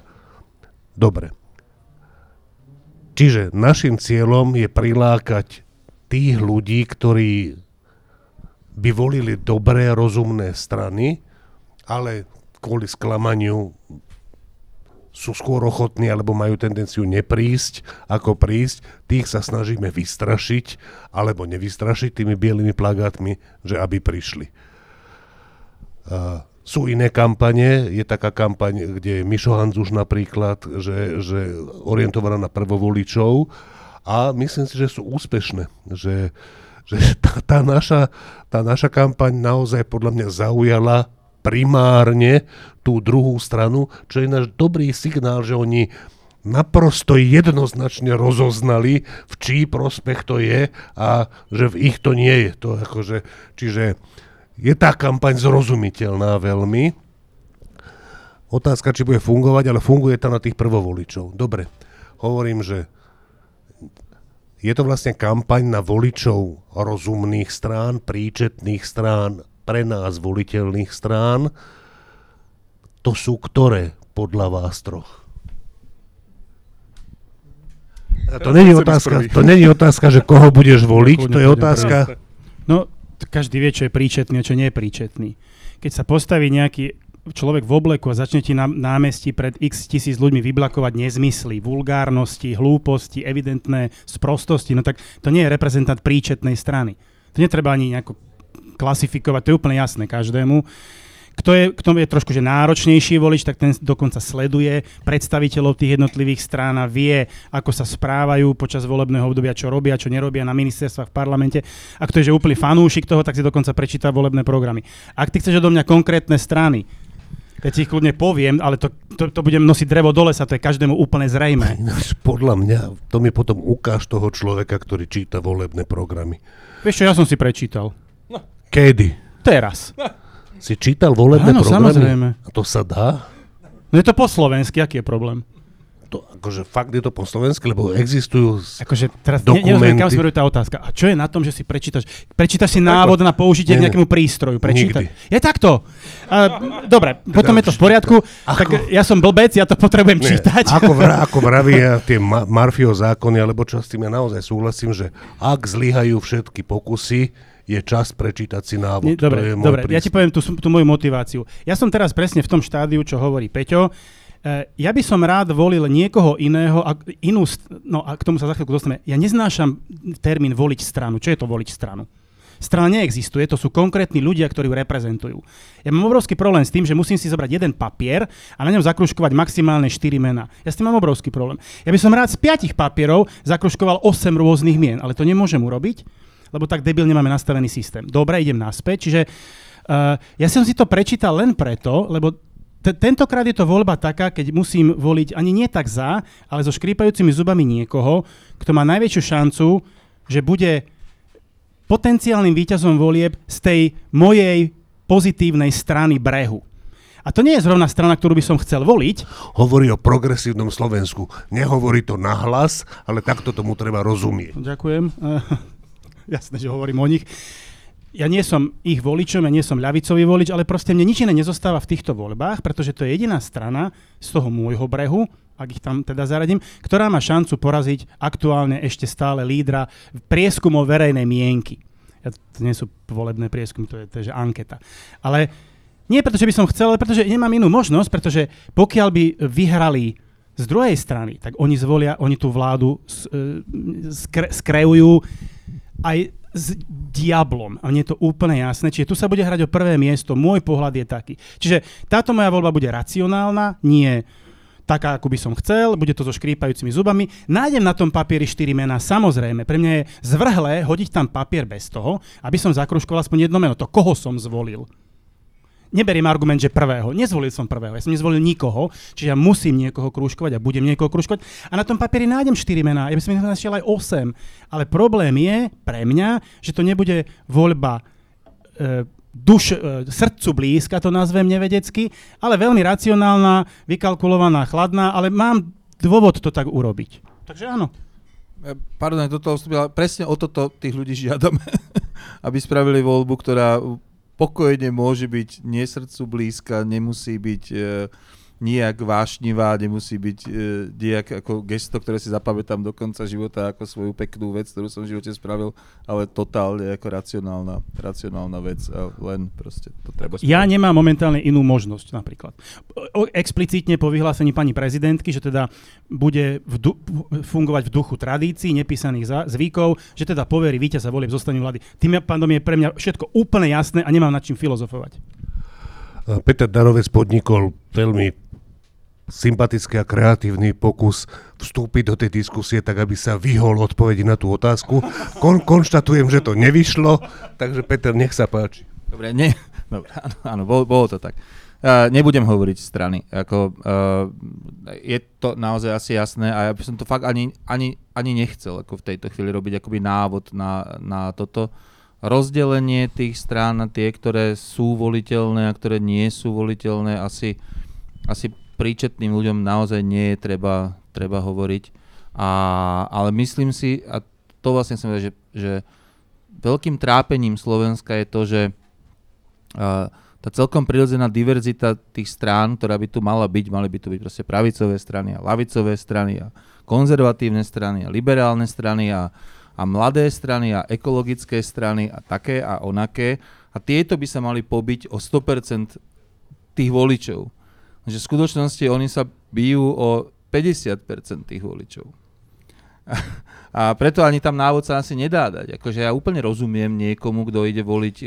dobre. Čiže našim cieľom je prilákať tých ľudí, ktorí by volili dobré, rozumné strany, ale kvôli sklamaniu sú skôr ochotní alebo majú tendenciu neprísť ako prísť. Tých sa snažíme vystrašiť alebo nevystrašiť tými bielými plagátmi, že aby prišli. Uh, sú iné kampane, je taká kampaň, kde je Mišo Hanzuš napríklad, že, že orientovaná na prvovoličov a myslím si, že sú úspešné, že, že <laughs> tá, tá, naša, tá naša kampaň naozaj podľa mňa zaujala primárne tú druhú stranu, čo je náš dobrý signál, že oni naprosto jednoznačne rozoznali, v čí prospech to je a že v ich to nie je. To akože, čiže je tá kampaň zrozumiteľná veľmi. Otázka, či bude fungovať, ale funguje tam na tých prvovoličov. Dobre, hovorím, že je to vlastne kampaň na voličov rozumných strán, príčetných strán, pre nás voliteľných strán, to sú ktoré podľa vás troch? A to není otázka, to není otázka, že koho budeš voliť, to je otázka... No, každý vie, čo je príčetný a čo nie je príčetný. Keď sa postaví nejaký človek v obleku a začne ti na námestí pred x tisíc ľuďmi vyblakovať nezmysly, vulgárnosti, hlúposti, evidentné sprostosti, no tak to nie je reprezentant príčetnej strany. To netreba ani nejako klasifikovať, to je úplne jasné každému. Kto je, kto je trošku že náročnejší volič, tak ten dokonca sleduje predstaviteľov tých jednotlivých strán a vie, ako sa správajú počas volebného obdobia, čo robia, čo nerobia na ministerstvách v parlamente. A kto je že úplný fanúšik toho, tak si dokonca prečíta volebné programy. Ak ty chceš odo mňa konkrétne strany, ja ti ich kľudne poviem, ale to, to, to budem nosiť drevo do lesa, to je každému úplne zrejme. <laughs> podľa mňa, to mi potom ukáž toho človeka, ktorý číta volebné programy. Vieš čo, ja som si prečítal. Kedy? Teraz. Si čítal volebné Áno, programy? samozrejme. A to sa dá? No je to po slovensky, aký je problém? To, akože fakt je to po slovensky, lebo existujú s- Akože teraz ne, nerozumiem, kam Dokumenty. smeruje tá otázka. A čo je na tom, že si prečítaš? Prečítaš si návod na použitie k nie. nejakému prístroju. Prečíta. Nikdy. Je takto. A, dobre, potom je to v poriadku. Tak ja som blbec, ja to potrebujem Nie, čítať. Ako, vra, <laughs> ako vravia tie ma- Marfio zákony, alebo čo s tým ja naozaj súhlasím, že ak zlyhajú všetky pokusy, je čas prečítať si návod. Nie, to dobre, je môj dobre ja ti poviem tú, tú moju motiváciu. Ja som teraz presne v tom štádiu, čo hovorí Peťo. E, ja by som rád volil niekoho iného, a inú, no a k tomu sa za chvíľku dostaneme. Ja neznášam termín voliť stranu. Čo je to voliť stranu? Strana neexistuje, to sú konkrétni ľudia, ktorí ju reprezentujú. Ja mám obrovský problém s tým, že musím si zobrať jeden papier a na ňom zakruškovať maximálne 4 mená. Ja s tým mám obrovský problém. Ja by som rád z 5 papierov zakruškoval 8 rôznych mien, ale to nemôžem urobiť, lebo tak debilne máme nastavený systém. Dobre, idem naspäť, čiže uh, ja som si to prečítal len preto, lebo t- tentokrát je to voľba taká, keď musím voliť ani nie tak za, ale so škrípajúcimi zubami niekoho, kto má najväčšiu šancu, že bude potenciálnym víťazom volieb z tej mojej pozitívnej strany brehu. A to nie je zrovna strana, ktorú by som chcel voliť, Hovorí o progresívnom Slovensku. Nehovorí to nahlas, ale takto tomu treba rozumieť. Ďakujem. <laughs> Jasné, že hovorím o nich. Ja nie som ich voličom, ja nie som ľavicový volič, ale proste mne nič iné nezostáva v týchto voľbách, pretože to je jediná strana z toho môjho brehu, ak ich tam teda zaradím, ktorá má šancu poraziť aktuálne ešte stále lídra prieskumov verejnej mienky. Ja, to nie sú volebné prieskumy, to je, to je anketa. Ale nie preto, že by som chcel, ale pretože nemám inú možnosť, pretože pokiaľ by vyhrali z druhej strany, tak oni zvolia, oni tú vládu e, skre, skreujú aj s diablom. A mne je to úplne jasné. Čiže tu sa bude hrať o prvé miesto. Môj pohľad je taký. Čiže táto moja voľba bude racionálna, nie taká, ako by som chcel, bude to so škrípajúcimi zubami. Nájdem na tom papieri 4 mená, samozrejme. Pre mňa je zvrhlé hodiť tam papier bez toho, aby som zakruškoval aspoň jedno meno, to koho som zvolil. Neberiem argument, že prvého. Nezvolil som prvého. Ja som nezvolil nikoho, čiže ja musím niekoho krúžkovať a budem niekoho krúžkovať. A na tom papieri nájdem 4 mená. Ja by som ich našiel aj 8. Ale problém je pre mňa, že to nebude voľba e, duš, e, srdcu blízka, to nazvem nevedecky, ale veľmi racionálna, vykalkulovaná, chladná, ale mám dôvod to tak urobiť. Takže áno. E, pardon, toto presne o toto tých ľudí žiadame, <laughs> aby spravili voľbu, ktorá pokojne môže byť nie srdcu blízka, nemusí byť e, nijak vášnivá, nemusí byť e, nejak ako gesto, ktoré si zapamätám do konca života ako svoju peknú vec, ktorú som v živote spravil, ale totálne ako racionálna, racionálna vec a len proste to treba spraviť. Ja nemám momentálne inú možnosť napríklad. O, explicitne po vyhlásení pani prezidentky, že teda bude v du- fungovať v duchu tradícií, nepísaných za- zvykov, že teda poverí víťaza volieb zostane vlády. Tým pádom je pre mňa všetko úplne jasné a nemám nad čím filozofovať. Peter Darovec podnikol veľmi sympatický a kreatívny pokus vstúpiť do tej diskusie tak, aby sa vyhol odpovedi na tú otázku. Kon- konštatujem, že to nevyšlo, takže Peter, nech sa páči. Dobre, nie, dobre áno, áno bolo, bolo to tak. Uh, nebudem hovoriť strany. Ako, uh, je to naozaj asi jasné a ja by som to fakt ani, ani, ani nechcel ako v tejto chvíli robiť akoby návod na, na toto rozdelenie tých strán na tie, ktoré sú voliteľné a ktoré nie sú voliteľné, asi, asi príčetným ľuďom naozaj nie je treba, treba hovoriť. A, ale myslím si, a to vlastne som že, že veľkým trápením Slovenska je to, že uh, tá celkom prirodzená diverzita tých strán, ktorá by tu mala byť, mali by tu byť proste pravicové strany a lavicové strany a konzervatívne strany a liberálne strany a, a mladé strany a ekologické strany a také a onaké. A tieto by sa mali pobiť o 100% tých voličov že v skutočnosti oni sa bijú o 50% tých voličov. A preto ani tam návod sa asi nedá dať. Akože ja úplne rozumiem niekomu, kto ide voliť e,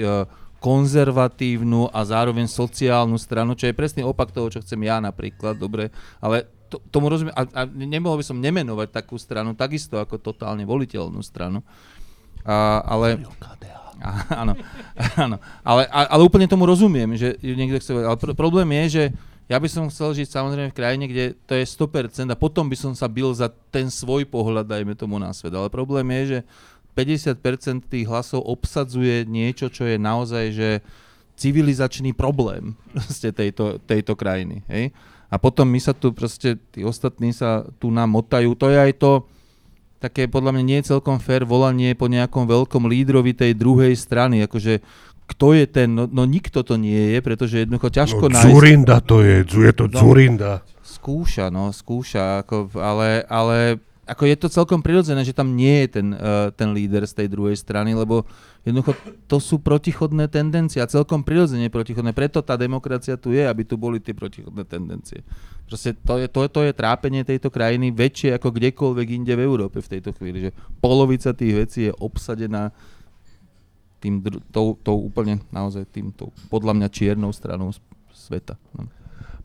konzervatívnu a zároveň sociálnu stranu, čo je presný opak toho, čo chcem ja napríklad, dobre, ale to, tomu rozumiem, a, a nemohol by som nemenovať takú stranu, takisto ako totálne voliteľnú stranu. A, ale... A, áno, áno. Ale, a, ale úplne tomu rozumiem, že niekto chce... Ale pr- problém je, že ja by som chcel žiť samozrejme v krajine, kde to je 100% a potom by som sa bil za ten svoj pohľad, dajme tomu na svet. Ale problém je, že 50% tých hlasov obsadzuje niečo, čo je naozaj že civilizačný problém <laughs> tejto, tejto krajiny. Hej? A potom my sa tu proste, tí ostatní sa tu nám motajú. To je aj to, také podľa mňa nie celkom fér volanie po nejakom veľkom lídrovi tej druhej strany, akože kto je ten, no, no nikto to nie je, pretože jednoducho ťažko no, nájsť... Zurinda to je, je to no, Zurinda. Skúša, no, skúša, ako, ale, ale ako je to celkom prirodzené, že tam nie je ten, uh, ten líder z tej druhej strany, lebo jednoducho to sú protichodné tendencie a celkom prirodzene protichodné. Preto tá demokracia tu je, aby tu boli tie protichodné tendencie. Proste to je, to, to je trápenie tejto krajiny väčšie ako kdekoľvek inde v Európe v tejto chvíli, že polovica tých vecí je obsadená tým, tou, tou úplne naozaj tým, podľa mňa čiernou stranou sveta. No.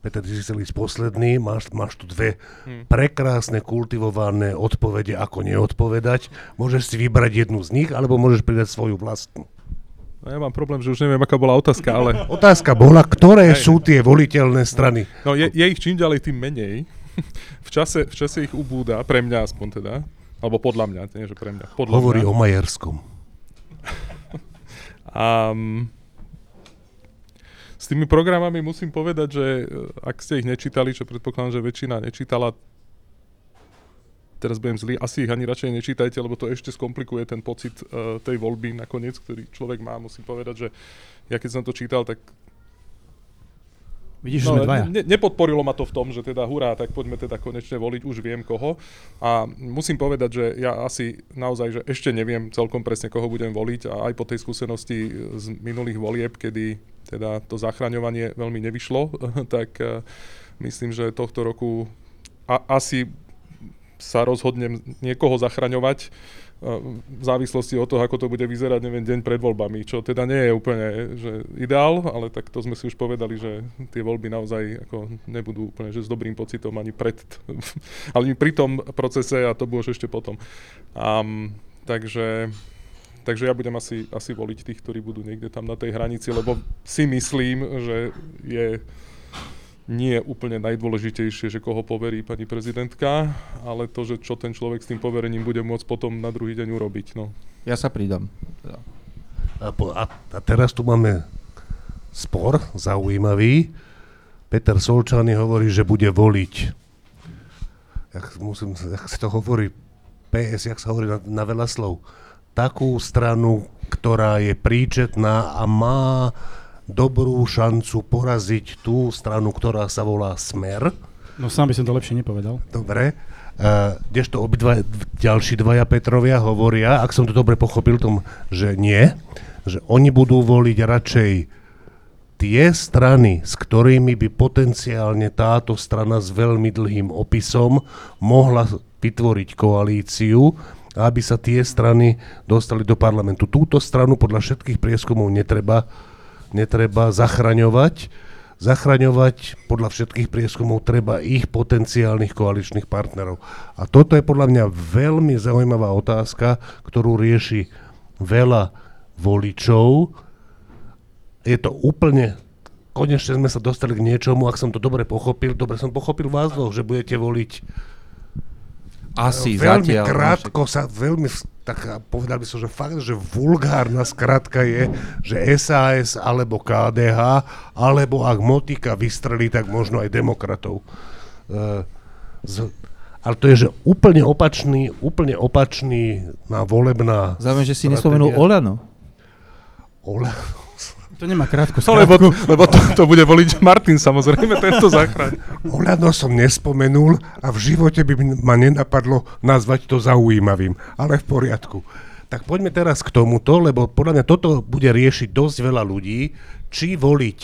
Peter, ty si chcel ísť posledný, máš, máš tu dve hmm. prekrásne kultivované odpovede, ako neodpovedať. Môžeš si vybrať jednu z nich, alebo môžeš pridať svoju vlastnú. No ja mám problém, že už neviem, aká bola otázka, ale... Otázka bola, ktoré Hej. sú tie voliteľné strany? No je, je ich čím ďalej, tým menej. v, čase, v čase ich ubúda, pre mňa aspoň teda. Alebo podľa mňa, nie že pre mňa. Podľa Hovorí mňa. o Majerskom. Um, tými programami musím povedať, že e, ak ste ich nečítali, čo predpokladám, že väčšina nečítala, teraz budem zlý, asi ich ani radšej nečítajte, lebo to ešte skomplikuje ten pocit uh, tej voľby nakoniec, ktorý človek má. Musím povedať, že ja keď som to čítal, tak Vidíš, no, sme dvaja. Ne, nepodporilo ma to v tom, že teda hurá, tak poďme teda konečne voliť, už viem koho. A musím povedať, že ja asi naozaj, že ešte neviem celkom presne, koho budem voliť a aj po tej skúsenosti z minulých volieb, kedy teda to zachraňovanie veľmi nevyšlo, <laughs> tak uh, myslím, že tohto roku a, asi sa rozhodnem niekoho zachraňovať, v závislosti od toho, ako to bude vyzerať, neviem, deň pred voľbami, čo teda nie je úplne že ideál, ale tak to sme si už povedali, že tie voľby naozaj ako nebudú úplne že s dobrým pocitom ani pred, ale <laughs> pri tom procese a to bude ešte potom. Um, takže Takže ja budem asi, asi voliť tých, ktorí budú niekde tam na tej hranici, lebo si myslím, že je nie je úplne najdôležitejšie, že koho poverí pani prezidentka, ale to, že čo ten človek s tým poverením bude môcť potom na druhý deň urobiť. No. Ja sa pridám. A, po, a, a teraz tu máme spor zaujímavý. Peter Solčany hovorí, že bude voliť. Jak, musím, jak sa to hovorí? PS, jak sa hovorí na, na veľa slov takú stranu, ktorá je príčetná a má dobrú šancu poraziť tú stranu, ktorá sa volá Smer. No sám by som to lepšie nepovedal. Dobre. Uh, kdežto obidva ďalší dvaja Petrovia hovoria, ak som to dobre pochopil, tom, že nie, že oni budú voliť radšej tie strany, s ktorými by potenciálne táto strana s veľmi dlhým opisom mohla vytvoriť koalíciu, aby sa tie strany dostali do parlamentu. Túto stranu podľa všetkých prieskumov netreba, netreba zachraňovať. Zachraňovať podľa všetkých prieskumov treba ich potenciálnych koaličných partnerov. A toto je podľa mňa veľmi zaujímavá otázka, ktorú rieši veľa voličov. Je to úplne konečne sme sa dostali k niečomu, ak som to dobre pochopil, dobre som pochopil vás dvoch, že budete voliť asi veľmi zatiaľ. krátko sa, veľmi, tak povedal by som, že fakt, že vulgárna skratka je, že SAS alebo KDH, alebo ak Motika vystrelí, tak možno aj demokratov. Uh, z, ale to je, že úplne opačný, úplne opačný na volebná Zaujímavé, že si nespomenul Olano. Olano. To nemá krátku no, lebo, lebo to, to bude voliť Martin samozrejme, tento záchraň. Oľano som nespomenul a v živote by ma nenapadlo nazvať to zaujímavým, ale v poriadku. Tak poďme teraz k tomuto, lebo podľa mňa toto bude riešiť dosť veľa ľudí, či voliť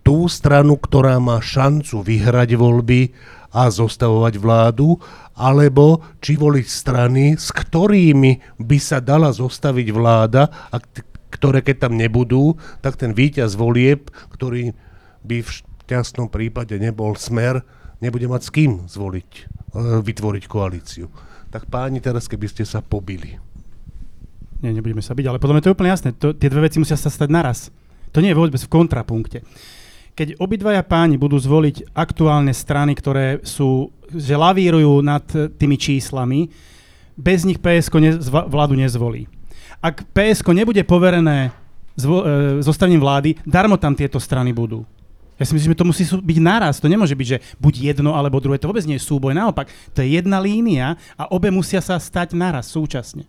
tú stranu, ktorá má šancu vyhrať voľby a zostavovať vládu, alebo či voliť strany, s ktorými by sa dala zostaviť vláda a ktoré keď tam nebudú, tak ten víťaz volieb, ktorý by v šťastnom prípade nebol smer, nebude mať s kým zvoliť, e, vytvoriť koalíciu. Tak páni, teraz keby ste sa pobili. Nie, nebudeme sa byť, ale podľa mňa to je úplne jasné. To, tie dve veci musia sa stať naraz. To nie je vôbec v kontrapunkte. Keď obidvaja páni budú zvoliť aktuálne strany, ktoré sú, že lavírujú nad tými číslami, bez nich PSK ne, vládu nezvolí ak PSK nebude poverené zvo, e, zostavením vlády, darmo tam tieto strany budú. Ja si myslím, že to musí byť naraz. To nemôže byť, že buď jedno alebo druhé. To vôbec nie je súboj. Naopak, to je jedna línia a obe musia sa stať naraz súčasne.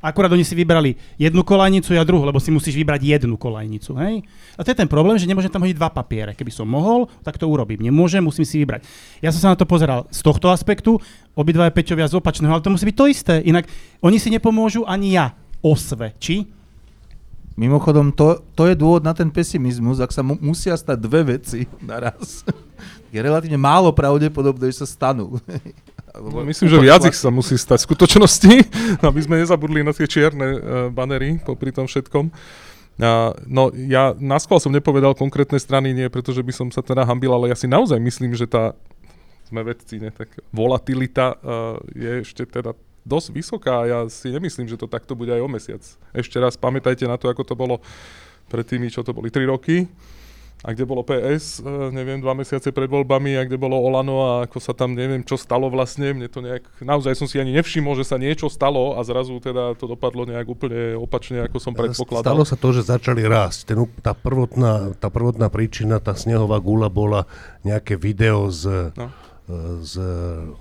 Akurát oni si vybrali jednu kolajnicu a druhú, lebo si musíš vybrať jednu kolajnicu. Hej? A to je ten problém, že nemôžem tam hodiť dva papiere. Keby som mohol, tak to urobím. Nemôžem, musím si vybrať. Ja som sa na to pozeral z tohto aspektu, obidva Peťovia z opačného, ale to musí byť to isté. Inak oni si nepomôžu ani ja osvedčí. Mimochodom, to, to je dôvod na ten pesimizmus, ak sa mu, musia stať dve veci naraz. je relatívne málo pravdepodobné, že sa stanú. No, myslím, že viac ich sa musí stať v skutočnosti, <laughs> aby sme nezabudli na tie čierne uh, banery popri tom všetkom. Uh, no ja na schvál som nepovedal konkrétne strany, nie pretože by som sa teda hambil, ale ja si naozaj myslím, že tá, sme vedci, ne, tak volatilita uh, je ešte teda dosť vysoká a ja si nemyslím, že to takto bude aj o mesiac. Ešte raz pamätajte na to, ako to bolo pred tými, čo to boli, 3 roky a kde bolo PS, e, neviem, dva mesiace pred voľbami a kde bolo Olano a ako sa tam, neviem, čo stalo vlastne, mne to nejak, naozaj som si ani nevšimol, že sa niečo stalo a zrazu teda to dopadlo nejak úplne opačne, ako som predpokladal. Stalo sa to, že začali rásť. Ten, tá, prvotná, tá prvotná príčina, tá snehová gula bola nejaké video z, no. E, z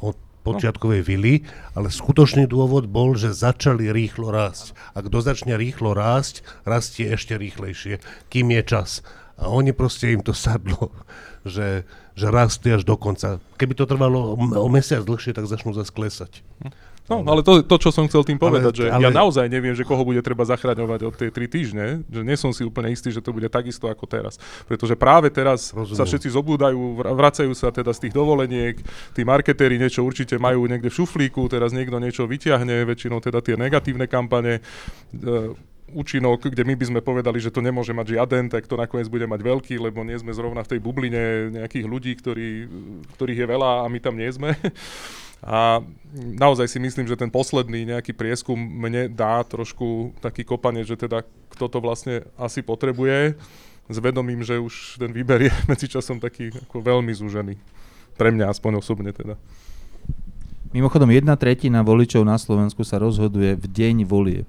od počiatkovej vily, ale skutočný dôvod bol, že začali rýchlo rásť. A kto začne rýchlo rásť, rastie ešte rýchlejšie, kým je čas. A oni proste im to sadlo. <laughs> že, že rastie až do konca. Keby to trvalo o mesiac dlhšie, tak začnú zase klesať. No, ale to, to, čo som chcel tým povedať, Ale- že ale- ja naozaj neviem, že koho bude treba zachraňovať od tej 3 týždne, že nie som si úplne istý, že to bude takisto ako teraz. Pretože práve teraz Rozumiem. sa všetci zobúdajú, vr- vracajú sa teda z tých dovoleniek, tí marketéri niečo určite majú niekde v šuflíku, teraz niekto niečo vyťahne, väčšinou teda tie negatívne kampane, e, účinok, kde my by sme povedali, že to nemôže mať žiaden, tak to nakoniec bude mať veľký, lebo nie sme zrovna v tej bubline nejakých ľudí, ktorí, ktorých je veľa a my tam nie sme. A naozaj si myslím, že ten posledný nejaký prieskum mne dá trošku taký kopanie, že teda kto to vlastne asi potrebuje, s vedomím, že už ten výber je <laughs> medzičasom taký ako veľmi zúžený. Pre mňa aspoň osobne teda. Mimochodom, jedna tretina voličov na Slovensku sa rozhoduje v deň volieb.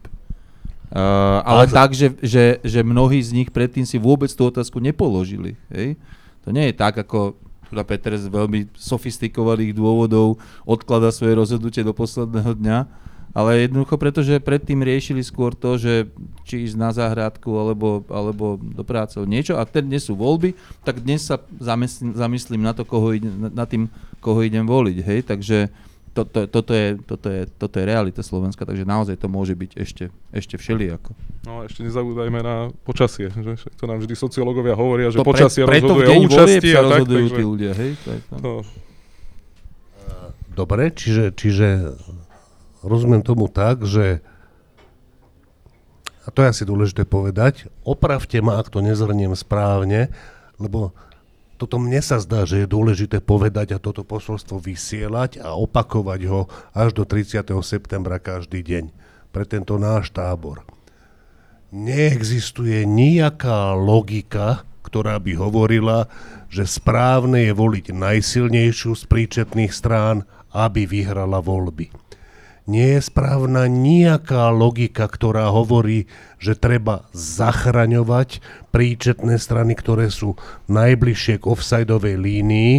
Uh, ale Ale- tak, že, že, že mnohí z nich predtým si vôbec tú otázku nepoložili. Hej? To nie je tak, ako teda Peter z veľmi sofistikovaných dôvodov odklada svoje rozhodnutie do posledného dňa, ale jednoducho preto, že predtým riešili skôr to, že či ísť na záhradku alebo, alebo do práce niečo a teď dnes sú voľby, tak dnes sa zamyslím, zamyslím na to, koho ide, na, na tým, koho idem voliť. Hej? Takže toto, toto, je, toto, je, toto je realita Slovenska, takže naozaj to môže byť ešte, ešte všelijako. No a ešte nezabúdajme na počasie, že Však to nám vždy sociológovia hovoria, že To pre- počasie preto v rozhoduje o účasti a tak, rozhodujú takže, tí ľudia, hej? To je to. no, Dobre, čiže, čiže rozumiem tomu tak, že a to je asi dôležité povedať, opravte ma, ak to nezhrniem správne, lebo toto mne sa zdá, že je dôležité povedať a toto posolstvo vysielať a opakovať ho až do 30. septembra každý deň pre tento náš tábor. Neexistuje nejaká logika, ktorá by hovorila, že správne je voliť najsilnejšiu z príčetných strán, aby vyhrala voľby. Nie je správna nejaká logika, ktorá hovorí, že treba zachraňovať príčetné strany, ktoré sú najbližšie k offsideovej línii,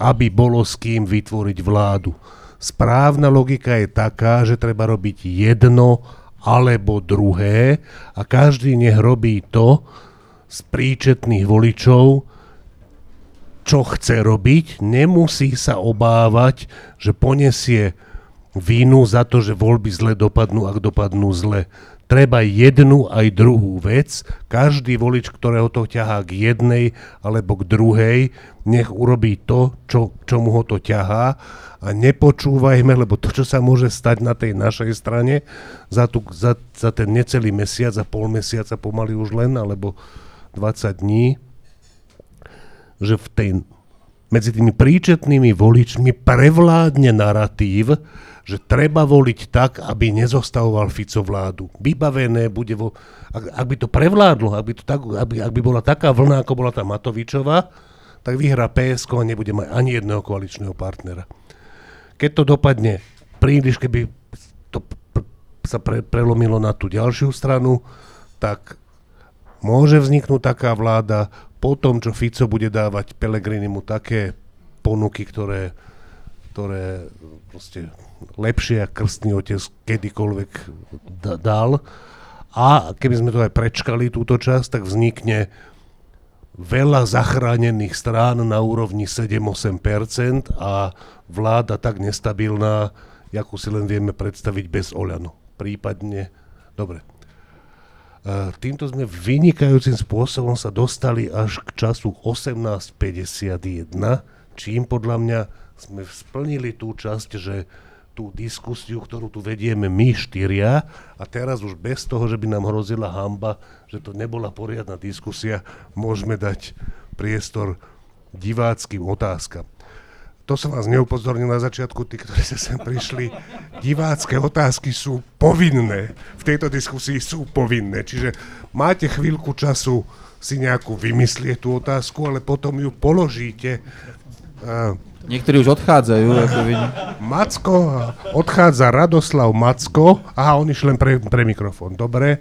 aby bolo s kým vytvoriť vládu. Správna logika je taká, že treba robiť jedno alebo druhé a každý nech robí to z príčetných voličov, čo chce robiť, nemusí sa obávať, že poniesie vínu za to, že voľby zle dopadnú, ak dopadnú zle. Treba jednu aj druhú vec. Každý volič, ktorého to ťahá k jednej alebo k druhej, nech urobí to, čo, čomu ho to ťahá a nepočúvajme, lebo to, čo sa môže stať na tej našej strane za, tu, za, za ten necelý mesiac a pol mesiaca pomaly už len, alebo 20 dní, že v tej, medzi tými príčetnými voličmi prevládne narratív, že treba voliť tak, aby nezostavoval Fico vládu. Vybavené bude vo... Ak, ak by to prevládlo, ak by, to tak, aby, ak by bola taká vlna, ako bola tá Matovičová, tak vyhrá PSK a nebude mať ani jedného koaličného partnera. Keď to dopadne príliš, keby to pr- sa pre, prelomilo na tú ďalšiu stranu, tak môže vzniknúť taká vláda po tom, čo Fico bude dávať Pelegrinimu také ponuky, ktoré, ktoré proste lepšie ako krstný otec kedykoľvek da- dal. A keby sme to aj prečkali túto časť, tak vznikne veľa zachránených strán na úrovni 7-8% a vláda tak nestabilná, akú si len vieme predstaviť bez Oľano. Prípadne, dobre. E, Týmto sme vynikajúcim spôsobom sa dostali až k času 18.51, čím podľa mňa sme splnili tú časť, že tú diskusiu, ktorú tu vedieme my štyria a teraz už bez toho, že by nám hrozila hamba, že to nebola poriadna diskusia, môžeme dať priestor diváckým otázkam. To som vás neupozornil na začiatku, tí, ktorí ste sem prišli. Divácké otázky sú povinné. V tejto diskusii sú povinné. Čiže máte chvíľku času si nejakú vymyslieť tú otázku, ale potom ju položíte. Uh, Niektorí už odchádzajú, ako vidím. Macko, odchádza Radoslav Macko. Aha, on išiel len pre, pre mikrofón. Dobre.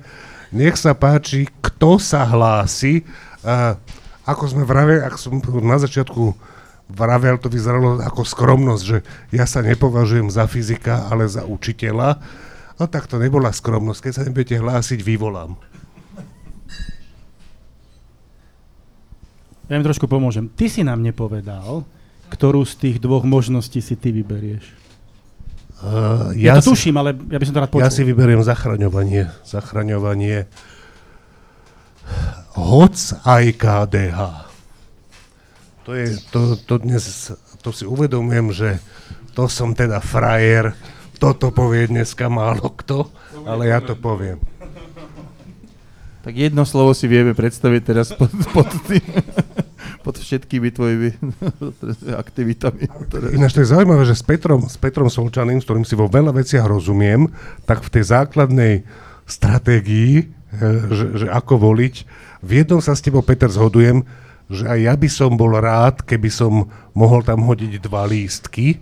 Nech sa páči, kto sa hlási. Uh, ako sme vraveli, ak som na začiatku vravel, to vyzeralo ako skromnosť, že ja sa nepovažujem za fyzika, ale za učiteľa. No tak to nebola skromnosť. Keď sa nebudete hlásiť, vyvolám. Ja im trošku pomôžem. Ty si nám nepovedal, ktorú z tých dvoch možností si ty vyberieš. Uh, Ja, ja to tuším, ale ja by som to rád počul. Ja si vyberiem zachraňovanie. Zachraňovanie. Hoc aj KDH. To, je, to, to dnes, to si uvedomujem, že to som teda frajer, toto povie dneska málo kto, ale ja to poviem. Tak jedno slovo si vieme predstaviť teraz pod, pod, tým, pod všetkými tvojimi <laughs> aktivitami. Ktoré... Ináč to je zaujímavé, že s Petrom, s Petrom Solčaným, s ktorým si vo veľa veciach rozumiem, tak v tej základnej stratégii, eh, že, že ako voliť, v jednom sa s tebou, Peter, zhodujem, že aj ja by som bol rád, keby som mohol tam hodiť dva lístky,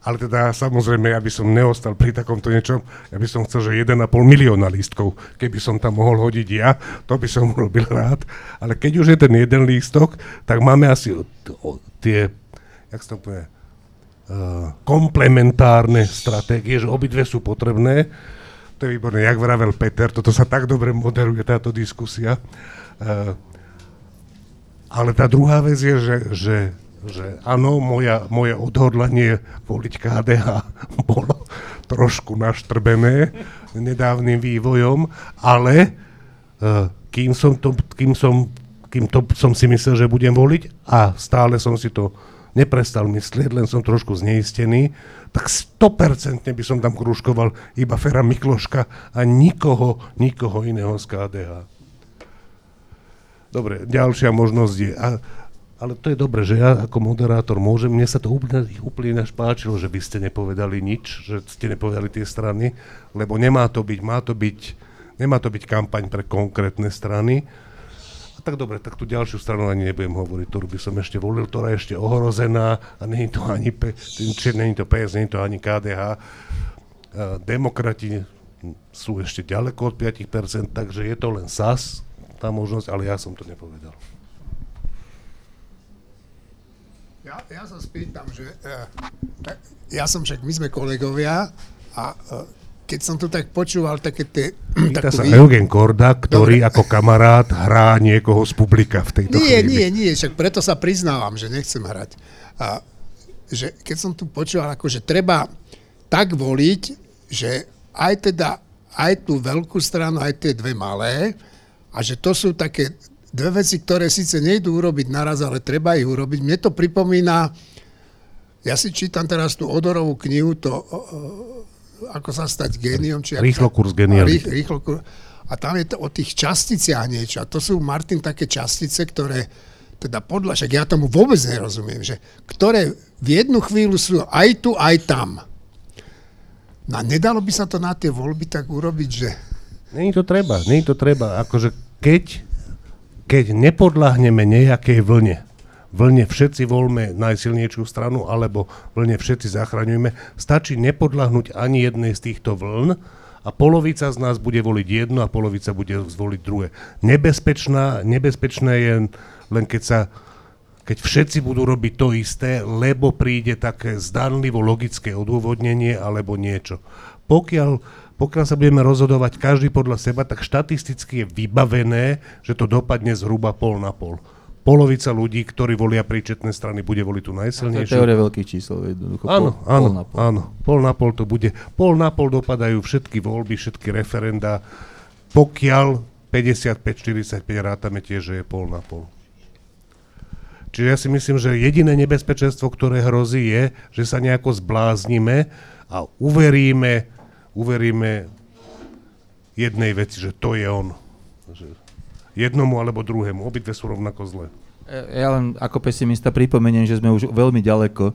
ale teda samozrejme, ja by som neostal pri takomto niečom, ja by som chcel, že 1,5 milióna lístkov, keby som tam mohol hodiť ja, to by som <laughs> urobil rád, ale keď už je ten jeden lístok, tak máme asi tie, jak sa to povie, uh, komplementárne stratégie, že obidve sú potrebné, to je výborné, jak vravel Peter, toto sa tak dobre moderuje, táto diskusia. Uh, ale tá druhá vec je, že, že že áno, moja, moje odhodlanie voliť KDH <laughs> bolo trošku naštrbené nedávnym vývojom, ale uh, kým, som to, kým, som, kým to som si myslel, že budem voliť a stále som si to neprestal myslieť, len som trošku zneistený, tak 100% by som tam kružkoval iba Fera Mikloška a nikoho, nikoho iného z KDH. Dobre, ďalšia možnosť je... A, ale to je dobré, že ja ako moderátor môžem, mne sa to úplne, úplne páčilo, že by ste nepovedali nič, že ste nepovedali tie strany, lebo nemá to byť, má to byť, nemá to byť kampaň pre konkrétne strany. A tak dobre, tak tú ďalšiu stranu ani nebudem hovoriť, ktorú by som ešte volil, ktorá je ešte ohrozená a je to ani, P, nie je to PS, je to ani KDH. Demokrati sú ešte ďaleko od 5%, takže je to len SAS, tá možnosť, ale ja som to nepovedal. Ja, ja sa spýtam, že uh, ja som však, my sme kolegovia a uh, keď som to tak počúval, také tie... <clears throat> Pýta sa vý... Eugen Korda, ktorý Dobre. ako kamarát hrá niekoho z publika v tejto nie, chvíli. Nie, nie, však preto sa priznávam, že nechcem hrať. A, že keď som tu počúval, ako, že treba tak voliť, že aj teda aj tú veľkú stranu, aj tie dve malé, a že to sú také dve veci, ktoré síce nejdú urobiť naraz, ale treba ich urobiť. Mne to pripomína, ja si čítam teraz tú Odorovú knihu, to, ako sa stať géniom. Či rýchlo kurz geniality. Rých, rýchlo kurz. A tam je to o tých časticiach niečo. A to sú, Martin, také častice, ktoré, teda podľa, však ja tomu vôbec nerozumiem, že ktoré v jednu chvíľu sú aj tu, aj tam. No a nedalo by sa to na tie voľby tak urobiť, že... Není to treba, není to treba. Akože keď keď nepodľahneme nejakej vlne, vlne všetci voľme najsilnejšiu stranu, alebo vlne všetci zachraňujeme, stačí nepodľahnúť ani jednej z týchto vln a polovica z nás bude voliť jedno a polovica bude zvoliť druhé. Nebezpečná, nebezpečné je len keď sa keď všetci budú robiť to isté, lebo príde také zdanlivo logické odôvodnenie alebo niečo. Pokiaľ pokiaľ sa budeme rozhodovať každý podľa seba, tak štatisticky je vybavené, že to dopadne zhruba pol na pol. Polovica ľudí, ktorí volia príčetné strany, bude voliť tú najsilnejšiu. To je teória veľkých čísel, jednoducho. Áno, pol, áno, pol na pol. áno, pol na pol to bude. Pol na pol dopadajú všetky voľby, všetky referenda, pokiaľ 55-45 rátame tiež, že je pol na pol. Čiže ja si myslím, že jediné nebezpečenstvo, ktoré hrozí, je, že sa nejako zbláznime a uveríme uveríme jednej veci, že to je on. Že jednomu alebo druhému, obidve sú rovnako zlé. E, ja len ako pesimista pripomeniem, že sme už veľmi ďaleko e,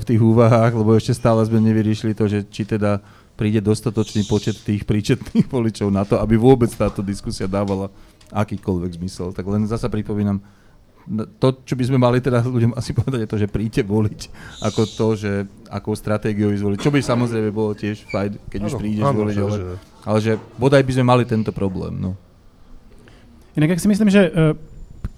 v tých úvahách, lebo ešte stále sme nevyriešili to, že či teda príde dostatočný počet tých príčetných voličov na to, aby vôbec táto diskusia dávala akýkoľvek zmysel. Tak len zasa pripomínam, to, čo by sme mali teda ľuďom asi povedať, je to, že príďte voliť, ako to, že akou stratégiou zvoliť. Čo by samozrejme bolo tiež fajn, keď ano, už prídeš ano, voliť, ale, ale že bodaj by sme mali tento problém. No. Inak ak si myslím, že e,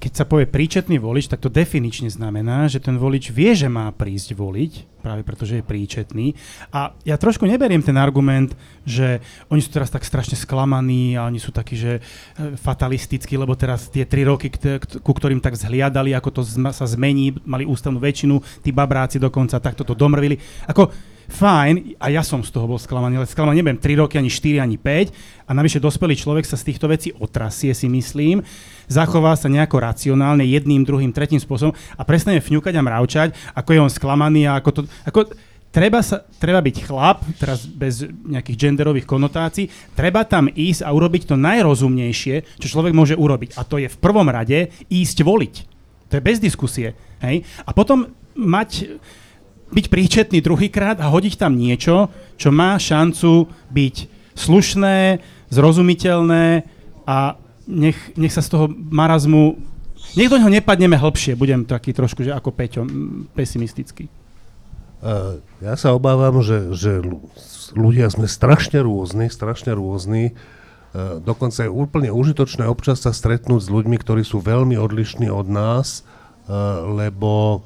keď sa povie príčetný volič, tak to definične znamená, že ten volič vie, že má prísť voliť, práve preto, že je príčetný. A ja trošku neberiem ten argument, že oni sú teraz tak strašne sklamaní a oni sú takí, že e, fatalistickí, lebo teraz tie tri roky, ku ktorým tak zhliadali, ako to sa zmení, mali ústavnú väčšinu, tí babráci dokonca takto to domrvili. Ako, fajn, a ja som z toho bol sklamaný, ale sklamaný nebudem 3 roky, ani 4, ani 5. A navyše dospelý človek sa z týchto vecí otrasie, si myslím, zachová sa nejako racionálne jedným, druhým, tretím spôsobom a prestane fňukať a mravčať, ako je on sklamaný a ako to... Ako, treba, sa, treba byť chlap, teraz bez nejakých genderových konotácií, treba tam ísť a urobiť to najrozumnejšie, čo človek môže urobiť. A to je v prvom rade ísť voliť. To je bez diskusie. Hej? A potom mať byť príčetný druhýkrát a hodiť tam niečo, čo má šancu byť slušné, zrozumiteľné a nech, nech sa z toho marazmu... Nech do neho nepadneme hlbšie, budem taký trošku, že ako Peťo, pesimistický. Ja sa obávam, že, že ľudia sme strašne rôzni, strašne rôzni. Uh, dokonca je úplne užitočné občas sa stretnúť s ľuďmi, ktorí sú veľmi odlišní od nás, uh, lebo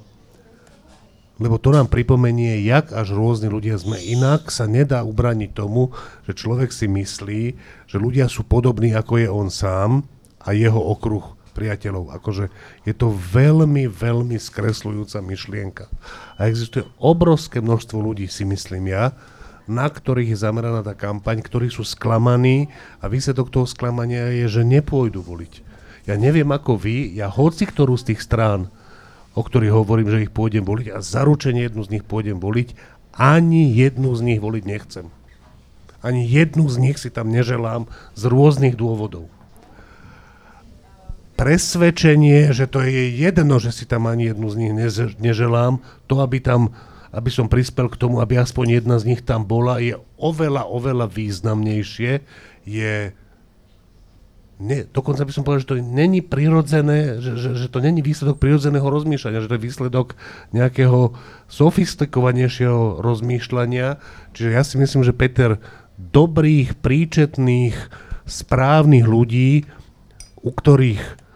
lebo to nám pripomenie, jak až rôzni ľudia sme. Inak sa nedá ubraniť tomu, že človek si myslí, že ľudia sú podobní, ako je on sám a jeho okruh priateľov. Akože je to veľmi, veľmi skresľujúca myšlienka. A existuje obrovské množstvo ľudí, si myslím ja, na ktorých je zameraná tá kampaň, ktorí sú sklamaní a výsledok toho sklamania je, že nepôjdu voliť. Ja neviem ako vy, ja hoci ktorú z tých strán o ktorých hovorím, že ich pôjdem voliť a zaručene jednu z nich pôjdem voliť, ani jednu z nich voliť nechcem. Ani jednu z nich si tam neželám z rôznych dôvodov. Presvedčenie, že to je jedno, že si tam ani jednu z nich neželám, to, aby tam aby som prispel k tomu, aby aspoň jedna z nich tam bola, je oveľa, oveľa významnejšie, je ne, dokonca by som povedal, že to není prirodzené, že, že, že to není výsledok prirodzeného rozmýšľania, že to je výsledok nejakého sofistikovanejšieho rozmýšľania. Čiže ja si myslím, že Peter, dobrých, príčetných, správnych ľudí, u ktorých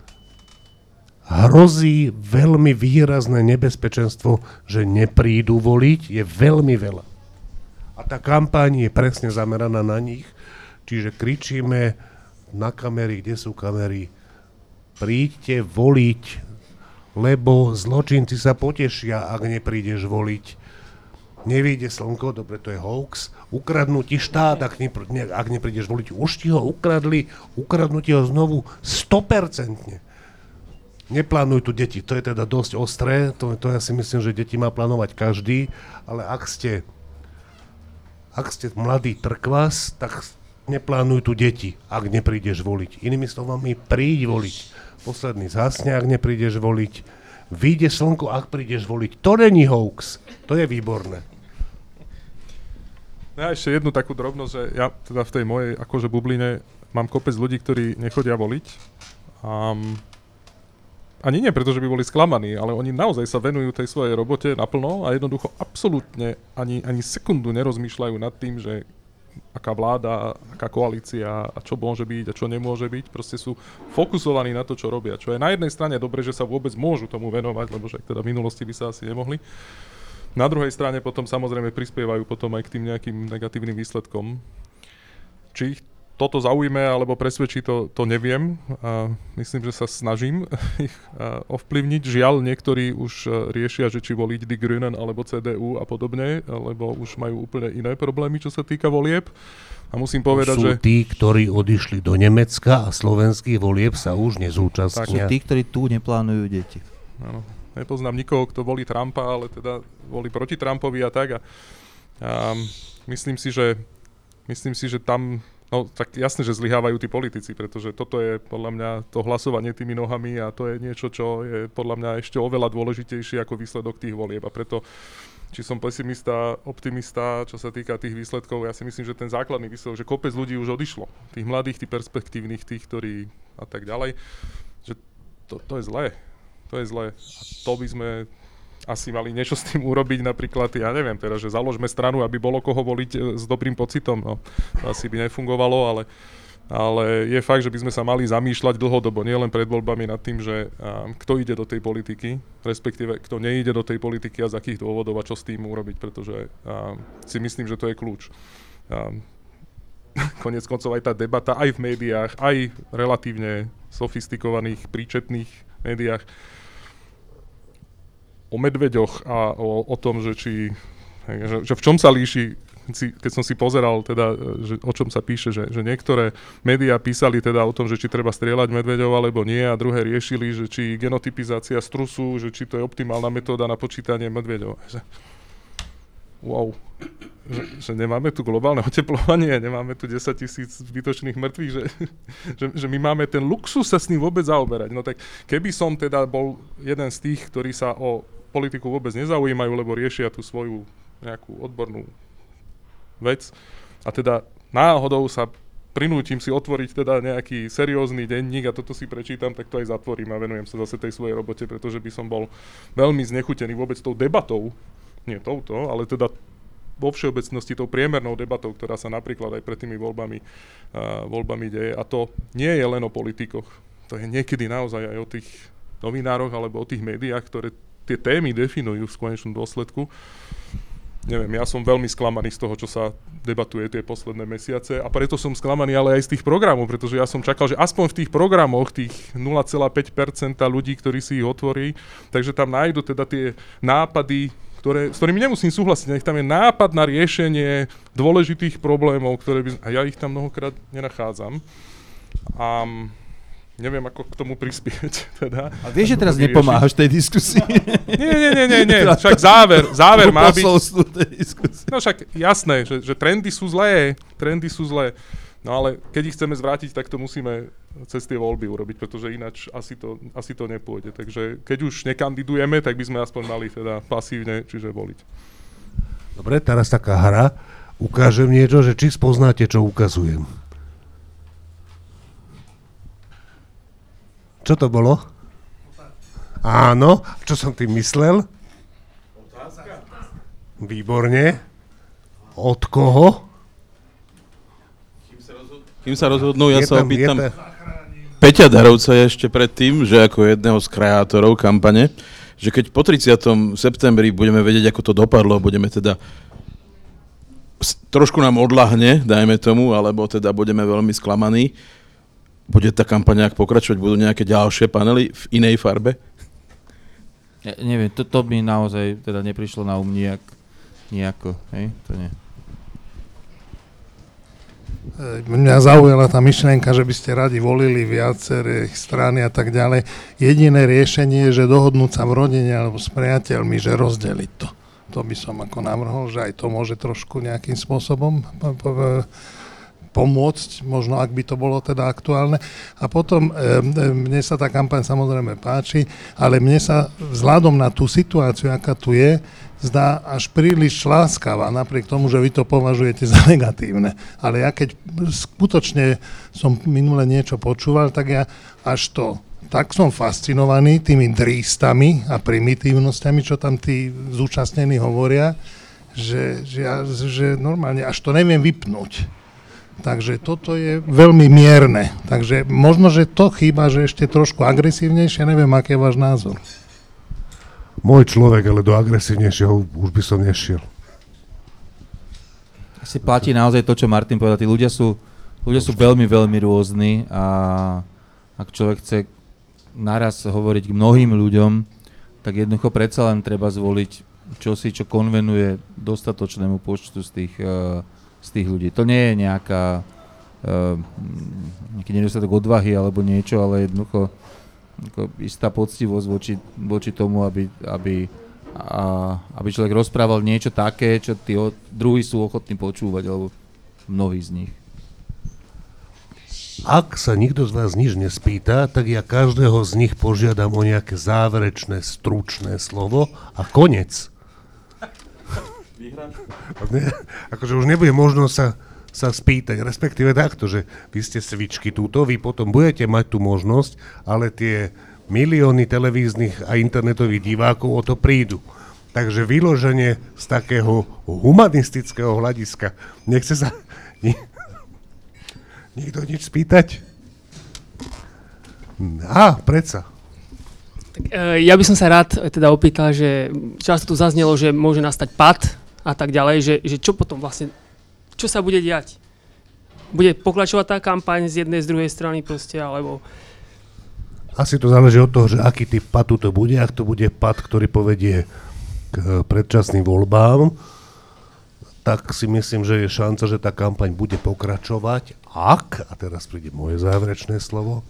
hrozí veľmi výrazné nebezpečenstvo, že neprídu voliť, je veľmi veľa. A tá kampaň je presne zameraná na nich, čiže kričíme, na kamery, kde sú kamery. Príďte voliť, lebo zločinci sa potešia, ak neprídeš voliť. Nevíde slnko, dobre, to je hoax. Ukradnú ti štát, ak, ne, ak neprídeš voliť. Už ti ho ukradli, ukradnú ti ho znovu 100%. Neplánuj tu deti, to je teda dosť ostré, to, to ja si myslím, že deti má plánovať každý, ale ak ste, ak ste mladý trkvas, tak neplánuj tu deti, ak neprídeš voliť. Inými slovami, príď voliť. Posledný zhasne, ak neprídeš voliť. Vyjde slnko, ak prídeš voliť. To není hoax. To je výborné. Ja ešte jednu takú drobnosť, že ja teda v tej mojej akože bubline mám kopec ľudí, ktorí nechodia voliť. Um, ani nie preto, že by boli sklamaní, ale oni naozaj sa venujú tej svojej robote naplno a jednoducho absolútne ani, ani sekundu nerozmýšľajú nad tým, že aká vláda, aká koalícia a čo môže byť a čo nemôže byť. Proste sú fokusovaní na to, čo robia. Čo je na jednej strane dobre, že sa vôbec môžu tomu venovať, lebo že teda v minulosti by sa asi nemohli. Na druhej strane potom samozrejme prispievajú potom aj k tým nejakým negatívnym výsledkom. Či ich toto zaujme alebo presvedčí, to, to neviem. A myslím, že sa snažím <laughs> ich ovplyvniť. Žiaľ, niektorí už e, riešia, že či voliť Die Grünen alebo CDU a podobne, lebo už majú úplne iné problémy, čo sa týka volieb. A musím povedať, sú že... tí, ktorí odišli do Nemecka a slovenských volieb sa už nezúčastnia. Sú tí, ktorí tu neplánujú deti. Áno. Nepoznám nikoho, kto volí Trumpa, ale teda volí proti Trumpovi a tak. A, a myslím si, že myslím si, že tam No tak jasne, že zlyhávajú tí politici, pretože toto je podľa mňa to hlasovanie tými nohami a to je niečo, čo je podľa mňa ešte oveľa dôležitejšie ako výsledok tých volieb. A preto, či som pesimista, optimista, čo sa týka tých výsledkov, ja si myslím, že ten základný výsledok, že kopec ľudí už odišlo. Tých mladých, tých perspektívnych, tých, ktorí a tak ďalej, že to, to je zlé. To je zlé. A to by sme asi mali niečo s tým urobiť, napríklad, ja neviem teda, že založme stranu, aby bolo koho voliť e, s dobrým pocitom. No, to asi by nefungovalo, ale ale je fakt, že by sme sa mali zamýšľať dlhodobo, nielen pred voľbami nad tým, že um, kto ide do tej politiky, respektíve kto nejde do tej politiky a z akých dôvodov a čo s tým urobiť, pretože um, si myslím, že to je kľúč. Um, <laughs> konec koncov aj tá debata aj v médiách, aj relatívne sofistikovaných, príčetných médiách o medveďoch a o, o tom, že či že, že v čom sa líši keď som si pozeral, teda, že, o čom sa píše, že, že niektoré médiá písali teda o tom, že či treba strieľať medveďov alebo nie a druhé riešili, že či genotypizácia strusu, že či to je optimálna metóda na počítanie medveďov. Že, wow, že, že nemáme tu globálne <laughs> oteplovanie, nemáme tu 10 tisíc zbytočných mŕtvych, že, <laughs> že, že my máme ten luxus sa s ním vôbec zaoberať. No tak keby som teda bol jeden z tých, ktorí sa o politiku vôbec nezaujímajú, lebo riešia tú svoju nejakú odbornú vec a teda náhodou sa prinútim si otvoriť teda nejaký seriózny denník a toto si prečítam, tak to aj zatvorím a venujem sa zase tej svojej robote, pretože by som bol veľmi znechutený vôbec tou debatou, nie touto, ale teda vo všeobecnosti tou priemernou debatou, ktorá sa napríklad aj pred tými voľbami, uh, voľbami deje. A to nie je len o politikoch. To je niekedy naozaj aj o tých novinároch alebo o tých médiách, ktoré tie témy definujú v konečnom dôsledku neviem, ja som veľmi sklamaný z toho, čo sa debatuje tie posledné mesiace a preto som sklamaný ale aj z tých programov, pretože ja som čakal, že aspoň v tých programoch tých 0,5% ľudí, ktorí si ich otvorí, takže tam nájdu teda tie nápady, ktoré, s ktorými nemusím súhlasiť, nech tam je nápad na riešenie dôležitých problémov, ktoré by, a ja ich tam mnohokrát nenachádzam. A neviem, ako k tomu prispieť. <laughs> Teda, a vieš, že teraz nepomáhaš tej diskusii? <laughs> nie, nie, nie, nie, nie. však záver, <laughs> záver má byť... tej diskusie. No však jasné, že, že trendy sú zlé, trendy sú zlé. No ale keď ich chceme zvrátiť, tak to musíme cez tie voľby urobiť, pretože ináč asi to, asi to nepôjde. Takže keď už nekandidujeme, tak by sme aspoň mali teda pasívne, čiže voliť. Dobre, teraz taká hra. Ukážem niečo, že či spoznáte, čo ukazujem. Čo to bolo? Áno, čo som tým myslel? Výborne. Od koho? Kým sa rozhodnú, ja je sa tam, opýtam Peťa Darovca ešte predtým, že ako jedného z kreátorov kampane, že keď po 30. septembri budeme vedieť, ako to dopadlo, budeme teda trošku nám odlahne, dajme tomu, alebo teda budeme veľmi sklamaní, bude tá kampaň nejak pokračovať? Budú nejaké ďalšie panely v inej farbe? Ja, neviem, to, to by naozaj teda neprišlo na um nejak, nejako, hej, to nie. E, mňa zaujala tá myšlienka, že by ste radi volili viaceré strany a tak ďalej. Jediné riešenie je, že dohodnúť sa v rodine alebo s priateľmi, že rozdeliť to. To by som ako navrhol, že aj to môže trošku nejakým spôsobom pomôcť, možno ak by to bolo teda aktuálne. A potom e, mne sa tá kampaň samozrejme páči, ale mne sa vzhľadom na tú situáciu, aká tu je, zdá až príliš láskavá, napriek tomu, že vy to považujete za negatívne. Ale ja keď skutočne som minule niečo počúval, tak ja až to tak som fascinovaný tými drístami a primitívnosťami, čo tam tí zúčastnení hovoria, že, že, že normálne až to neviem vypnúť. Takže toto je veľmi mierne. Takže možno, že to chýba, že ešte trošku agresívnejšie, neviem, aký je váš názor. Môj človek, ale do agresívnejšieho už by som nešiel. Si platí naozaj to, čo Martin povedal. Tí ľudia sú, ľudia sú veľmi, veľmi rôzni a ak človek chce naraz hovoriť k mnohým ľuďom, tak jednoducho predsa len treba zvoliť čosi, čo konvenuje dostatočnému počtu z tých uh, z tých ľudí. To nie je nejaká uh, nejaký nedostatok odvahy alebo niečo, ale jednoducho ako istá poctivosť voči, voči tomu, aby, aby, a, aby človek rozprával niečo také, čo tí o, druhí sú ochotní počúvať, alebo mnohí z nich. Ak sa nikto z vás nič nespýta, tak ja každého z nich požiadam o nejaké záverečné, stručné slovo a konec. Ne, akože už nebude možnosť sa, sa spýtať, respektíve takto, že vy ste svičky túto, vy potom budete mať tú možnosť, ale tie milióny televíznych a internetových divákov o to prídu. Takže vyloženie z takého humanistického hľadiska, nechce sa... Nikto nič spýtať? Á, predsa. Tak, e, ja by som sa rád teda opýtal, že často tu zaznelo, že môže nastať pad a tak ďalej, že, že čo potom vlastne, čo sa bude diať? Bude pokračovať tá kampaň z jednej, z druhej strany proste, alebo... Asi to záleží od toho, že aký typ padu to bude. Ak to bude pad, ktorý povedie k e, predčasným voľbám, tak si myslím, že je šanca, že tá kampaň bude pokračovať, ak, a teraz príde moje záverečné slovo,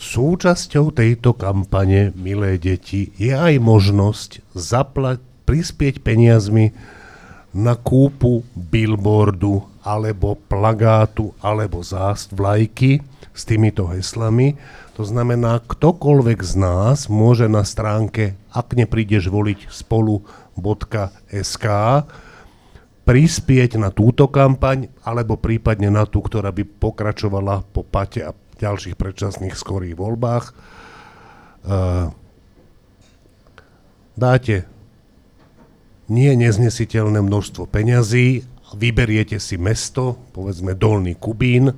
súčasťou tejto kampane, milé deti, je aj možnosť zaplať, prispieť peniazmi na kúpu billboardu alebo plagátu alebo zást vlajky s týmito heslami. To znamená, ktokoľvek z nás môže na stránke ak neprídeš voliť spolu.sk prispieť na túto kampaň, alebo prípadne na tú, ktorá by pokračovala po pate a ďalších predčasných skorých voľbách. Uh, dáte nie neznesiteľné množstvo peňazí, vyberiete si mesto, povedzme Dolný Kubín,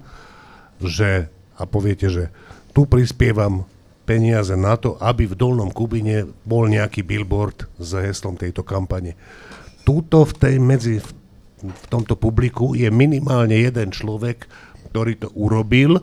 že, a poviete, že tu prispievam peniaze na to, aby v Dolnom Kubine bol nejaký billboard s heslom tejto kampane. Tuto v tej medzi, v tomto publiku je minimálne jeden človek, ktorý to urobil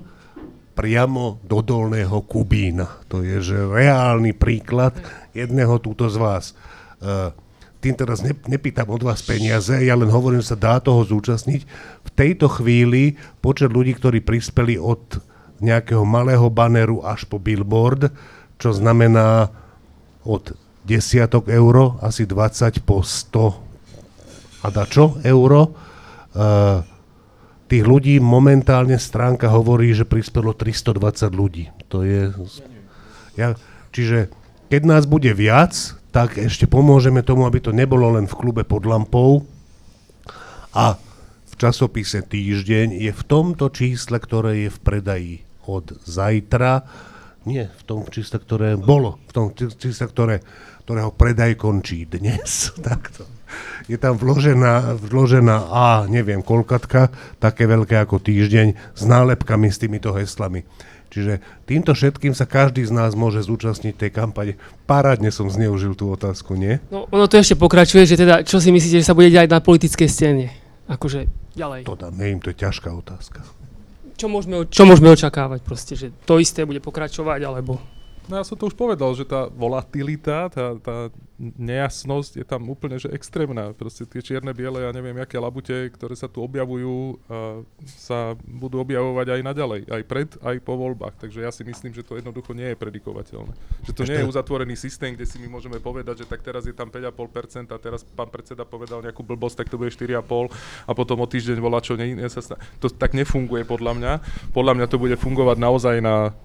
priamo do dolného Kubína. To je že reálny príklad jedného túto z vás. Uh, tým teraz ne, nepýtam od vás peniaze, ja len hovorím, že sa dá toho zúčastniť. V tejto chvíli počet ľudí, ktorí prispeli od nejakého malého baneru až po billboard, čo znamená od desiatok euro, asi 20 po 100 a dačo euro. Uh, tých ľudí momentálne stránka hovorí, že prispelo 320 ľudí. To je... Ja, čiže keď nás bude viac, tak ešte pomôžeme tomu, aby to nebolo len v klube pod lampou. A v časopise Týždeň je v tomto čísle, ktoré je v predaji od zajtra, nie v tom čísle, ktoré bolo, v tom čísle, ktoré, ktorého predaj končí dnes. <laughs> Takto je tam vložená, vložená A, neviem, kolkatka, také veľké ako týždeň, s nálepkami s týmito heslami. Čiže týmto všetkým sa každý z nás môže zúčastniť tej kampane. Parádne som zneužil tú otázku, nie? No, ono to ešte pokračuje, že teda, čo si myslíte, že sa bude diať na politickej scéne? Akože ďalej. To dám, neviem, to je ťažká otázka. Čo môžeme, čo môžeme očakávať proste, že to isté bude pokračovať, alebo... No ja som to už povedal, že tá volatilita, tá, tá nejasnosť je tam úplne že extrémna. Proste tie čierne, biele, ja neviem, aké labute, ktoré sa tu objavujú, uh, sa budú objavovať aj naďalej, aj pred, aj po voľbách. Takže ja si myslím, že to jednoducho nie je predikovateľné. Že to Ešte... nie je uzatvorený systém, kde si my môžeme povedať, že tak teraz je tam 5,5% a teraz pán predseda povedal nejakú blbosť, tak to bude 4,5% a potom o týždeň volá čo nie, nie sa stane. To tak nefunguje podľa mňa. Podľa mňa to bude fungovať naozaj na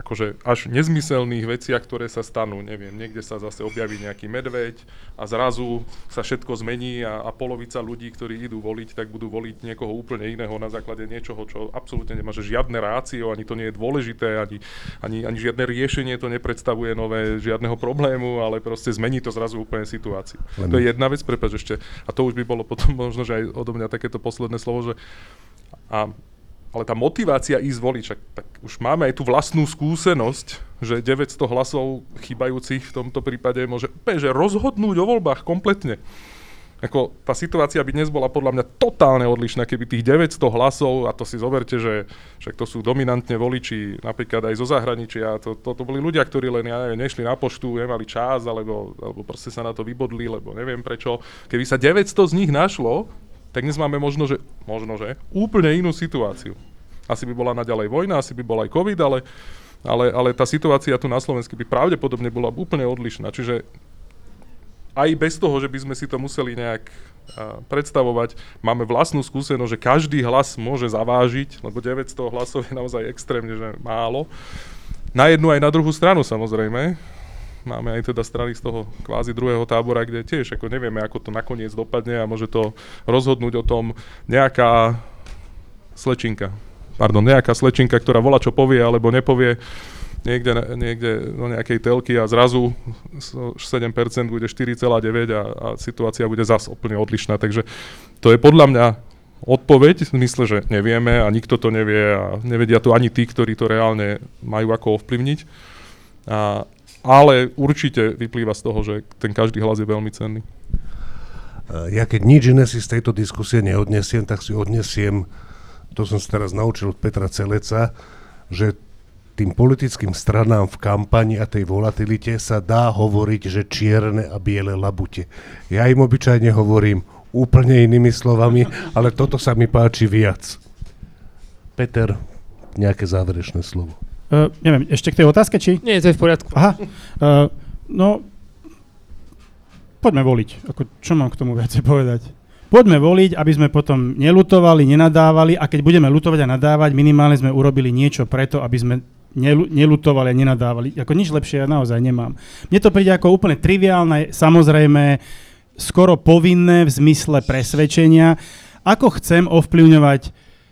akože až nezmyselných veciach, ktoré sa stanú. Neviem, niekde sa zase objaví nejaký medveď a zrazu sa všetko zmení a, a polovica ľudí, ktorí idú voliť, tak budú voliť niekoho úplne iného na základe niečoho, čo absolútne nemá že žiadne rácio, ani to nie je dôležité, ani, ani, ani žiadne riešenie to nepredstavuje nové žiadneho problému, ale proste zmení to zrazu úplne situáciu. Len... To je jedna vec, prepáč ešte, a to už by bolo potom možno, že aj odo mňa takéto posledné slovo, že a ale tá motivácia ísť voliť, však tak už máme aj tú vlastnú skúsenosť, že 900 hlasov chýbajúcich v tomto prípade môže úplne, že rozhodnúť o voľbách kompletne. Ako, tá situácia by dnes bola podľa mňa totálne odlišná, keby tých 900 hlasov, a to si zoberte, že však to sú dominantne voliči, napríklad aj zo zahraničia, to, to, to boli ľudia, ktorí len, ja neviem, nešli na poštu, nemali čas, alebo, alebo proste sa na to vybodli, lebo neviem prečo. Keby sa 900 z nich našlo, tak dnes máme možno, že, možno, že úplne inú situáciu. Asi by bola naďalej vojna, asi by bol aj COVID, ale, ale, ale tá situácia tu na Slovensku by pravdepodobne bola úplne odlišná. Čiže aj bez toho, že by sme si to museli nejak predstavovať, máme vlastnú skúsenosť, že každý hlas môže zavážiť, lebo 900 hlasov je naozaj extrémne že málo. Na jednu aj na druhú stranu samozrejme máme aj teda strany z toho kvázi druhého tábora, kde tiež ako nevieme, ako to nakoniec dopadne a môže to rozhodnúť o tom nejaká slečinka. Pardon, nejaká slečinka, ktorá volá, čo povie alebo nepovie niekde, niekde do nejakej telky a zrazu 7% bude 4,9 a, a situácia bude zase úplne odlišná. Takže to je podľa mňa odpoveď, v zmysle, že nevieme a nikto to nevie a nevedia to ani tí, ktorí to reálne majú ako ovplyvniť. A, ale určite vyplýva z toho, že ten každý hlas je veľmi cenný. Ja keď nič iné si z tejto diskusie neodnesiem, tak si odnesiem, to som sa teraz naučil od Petra Celeca, že tým politickým stranám v kampani a tej volatilite sa dá hovoriť, že čierne a biele labute. Ja im obyčajne hovorím úplne inými slovami, ale toto sa mi páči viac. Peter, nejaké záverečné slovo. Uh, neviem, ešte k tej otázke, či? Nie, to je v poriadku. Aha, uh, no, poďme voliť. Ako, čo mám k tomu viacej povedať? Poďme voliť, aby sme potom nelutovali, nenadávali a keď budeme lutovať a nadávať, minimálne sme urobili niečo preto, aby sme nelutovali a nenadávali. Ako nič lepšie ja naozaj nemám. Mne to príde ako úplne triviálne, samozrejme, skoro povinné v zmysle presvedčenia, ako chcem ovplyvňovať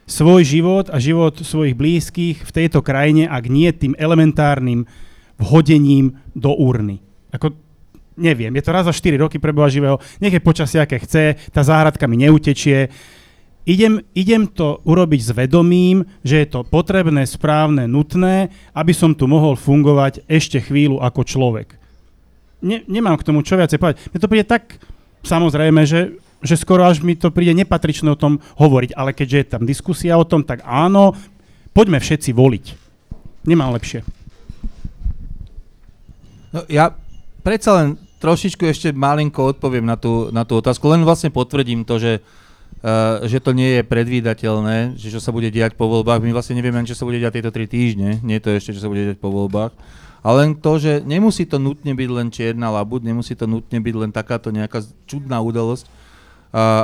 svoj život a život svojich blízkych v tejto krajine, ak nie tým elementárnym vhodením do urny. Ako, neviem, je to raz za 4 roky preboha živého, nech je počasie, aké chce, tá záhradka mi neutečie. Idem, idem to urobiť s vedomím, že je to potrebné, správne, nutné, aby som tu mohol fungovať ešte chvíľu ako človek. Ne, nemám k tomu čo viacej povedať. Mne to príde tak samozrejme, že že skoro až mi to príde nepatričné o tom hovoriť, ale keďže je tam diskusia o tom, tak áno, poďme všetci voliť. Nemám lepšie. No, ja predsa len trošičku ešte malinko odpoviem na tú, na tú otázku, len vlastne potvrdím to, že, uh, že to nie je predvídateľné, že čo sa bude diať po voľbách. My vlastne nevieme, čo sa bude diať tieto tri týždne, nie to ešte, čo sa bude diať po voľbách. Ale len to, že nemusí to nutne byť len čierna labud, nemusí to nutne byť len takáto nejaká čudná udalosť,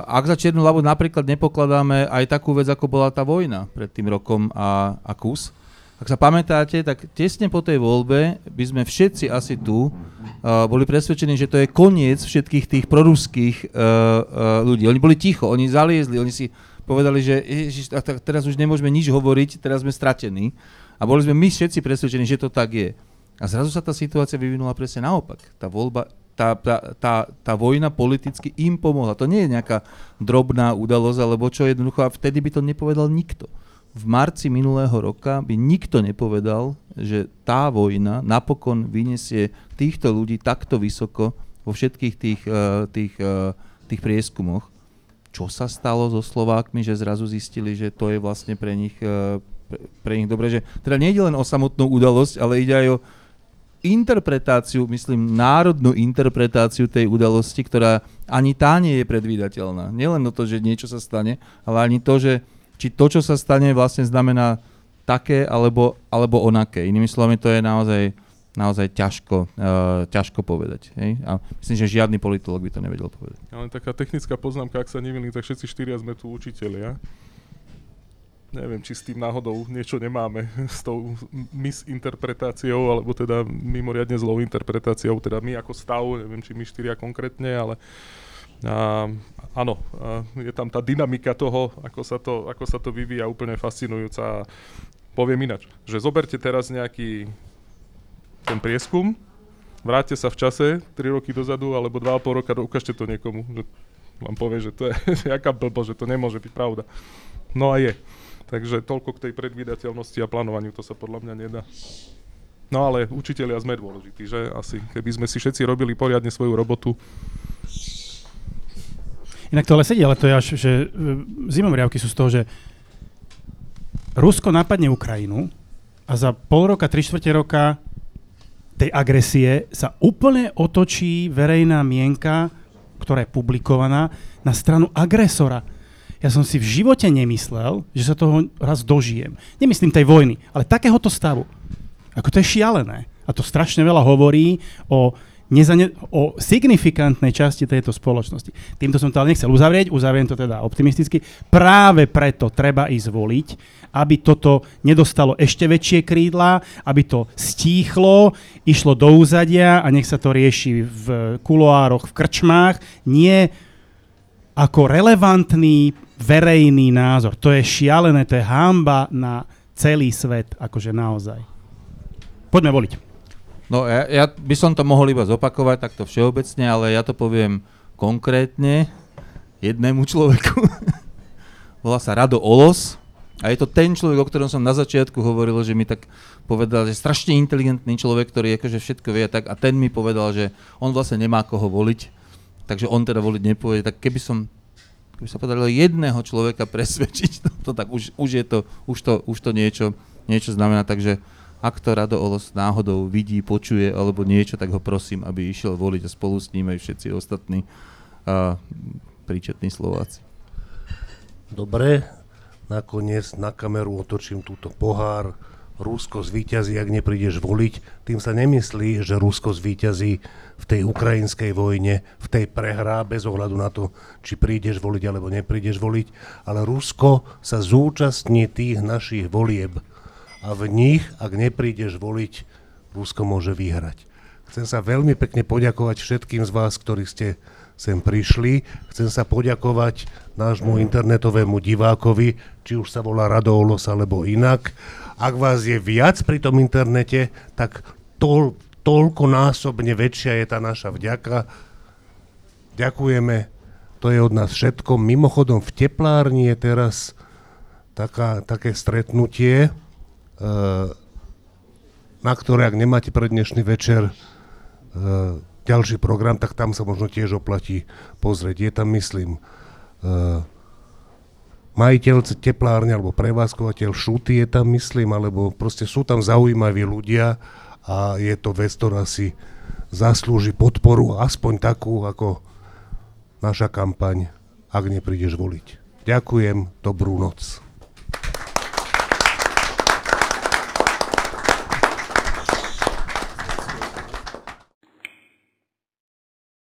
ak za Čiernu labu napríklad nepokladáme aj takú vec, ako bola tá vojna pred tým rokom a, a kus, ak sa pamätáte, tak tesne po tej voľbe by sme všetci asi tu uh, boli presvedčení, že to je koniec všetkých tých proruských uh, uh, ľudí. Oni boli ticho, oni zaliezli, oni si povedali, že ježiš, teraz už nemôžeme nič hovoriť, teraz sme stratení. A boli sme my všetci presvedčení, že to tak je. A zrazu sa tá situácia vyvinula presne naopak. Tá voľba tá, tá, tá, tá vojna politicky im pomohla. To nie je nejaká drobná udalosť, alebo čo jednoducho, a vtedy by to nepovedal nikto. V marci minulého roka by nikto nepovedal, že tá vojna napokon vyniesie týchto ľudí takto vysoko vo všetkých tých, uh, tých, uh, tých prieskumoch. Čo sa stalo so Slovákmi, že zrazu zistili, že to je vlastne pre nich, uh, pre, pre nich dobre, že teda nejde len o samotnú udalosť, ale ide aj o interpretáciu, myslím, národnú interpretáciu tej udalosti, ktorá ani tá nie je predvídateľná. Nielen to, že niečo sa stane, ale ani to, že či to, čo sa stane, vlastne znamená také alebo, alebo onaké. Inými slovami, to je naozaj, naozaj ťažko, uh, ťažko povedať. Hej? A myslím, že žiadny politolog by to nevedel povedať. Ale taká technická poznámka, ak sa nemýlim, tak všetci štyria sme tu učiteľia neviem, či s tým náhodou niečo nemáme <laughs> s tou misinterpretáciou, alebo teda mimoriadne zlou interpretáciou, teda my ako stav, neviem, či my štyria konkrétne, ale a, áno, a je tam tá dynamika toho, ako sa to, ako sa to vyvíja úplne fascinujúca. Poviem inač, že zoberte teraz nejaký ten prieskum, vráťte sa v čase 3 roky dozadu alebo 2,5 roka, ukážte to niekomu, že vám povie, že to je <laughs> jaká blbo, že to nemôže byť pravda. No a je. Takže toľko k tej predvídateľnosti a plánovaniu, to sa podľa mňa nedá. No ale učiteľia sme dôležití, že asi, keby sme si všetci robili poriadne svoju robotu. Inak to ale sedí, ale to je až, že e, zimomriavky sú z toho, že Rusko napadne Ukrajinu a za pol roka, tri štvrte roka tej agresie sa úplne otočí verejná mienka, ktorá je publikovaná, na stranu agresora ja som si v živote nemyslel, že sa toho raz dožijem. Nemyslím tej vojny, ale takéhoto stavu. Ako to je šialené. A to strašne veľa hovorí o, nezane- o signifikantnej časti tejto spoločnosti. Týmto som to ale nechcel uzavrieť, uzavriem to teda optimisticky. Práve preto treba ísť voliť, aby toto nedostalo ešte väčšie krídla, aby to stíchlo, išlo do úzadia a nech sa to rieši v kuloároch, v krčmách, nie ako relevantný verejný názor. To je šialené, to je hamba na celý svet, akože naozaj. Poďme voliť. No ja, ja by som to mohol iba zopakovať takto všeobecne, ale ja to poviem konkrétne jednému človeku. <laughs> volá sa Rado Olos a je to ten človek, o ktorom som na začiatku hovoril, že mi tak povedal, že strašne inteligentný človek, ktorý akože všetko vie a tak a ten mi povedal, že on vlastne nemá koho voliť, takže on teda voliť nepôjde, tak keby som keby sa podarilo jedného človeka <laughs> presvedčiť, to, to tak už, už je to, už to, už to niečo, niečo znamená, takže ak to Rado Olos náhodou vidí, počuje alebo niečo, tak ho prosím, aby išiel voliť a spolu s ním aj všetci ostatní a, príčetní Slováci. Dobre, nakoniec na kameru otočím túto pohár. Rusko zvíťazí, ak neprídeš voliť. Tým sa nemyslí, že Rusko zvíťazí v tej ukrajinskej vojne, v tej prehrá, bez ohľadu na to, či prídeš voliť alebo neprídeš voliť, ale Rusko sa zúčastní tých našich volieb a v nich, ak neprídeš voliť, Rusko môže vyhrať. Chcem sa veľmi pekne poďakovať všetkým z vás, ktorí ste sem prišli. Chcem sa poďakovať nášmu internetovému divákovi, či už sa volá Radoulos alebo inak. Ak vás je viac pri tom internete, tak to, toľko násobne väčšia je tá naša vďaka. Ďakujeme, to je od nás všetko. Mimochodom v teplárni je teraz taká, také stretnutie, Eh, na ktoré, ak nemáte pre dnešný večer eh, ďalší program, tak tam sa možno tiež oplatí pozrieť. Je tam, myslím, eh, majiteľ teplárne alebo prevádzkovateľ šuty je tam, myslím, alebo proste sú tam zaujímaví ľudia a je to vec, ktorá si zaslúži podporu, aspoň takú ako naša kampaň, ak neprídeš voliť. Ďakujem, dobrú noc.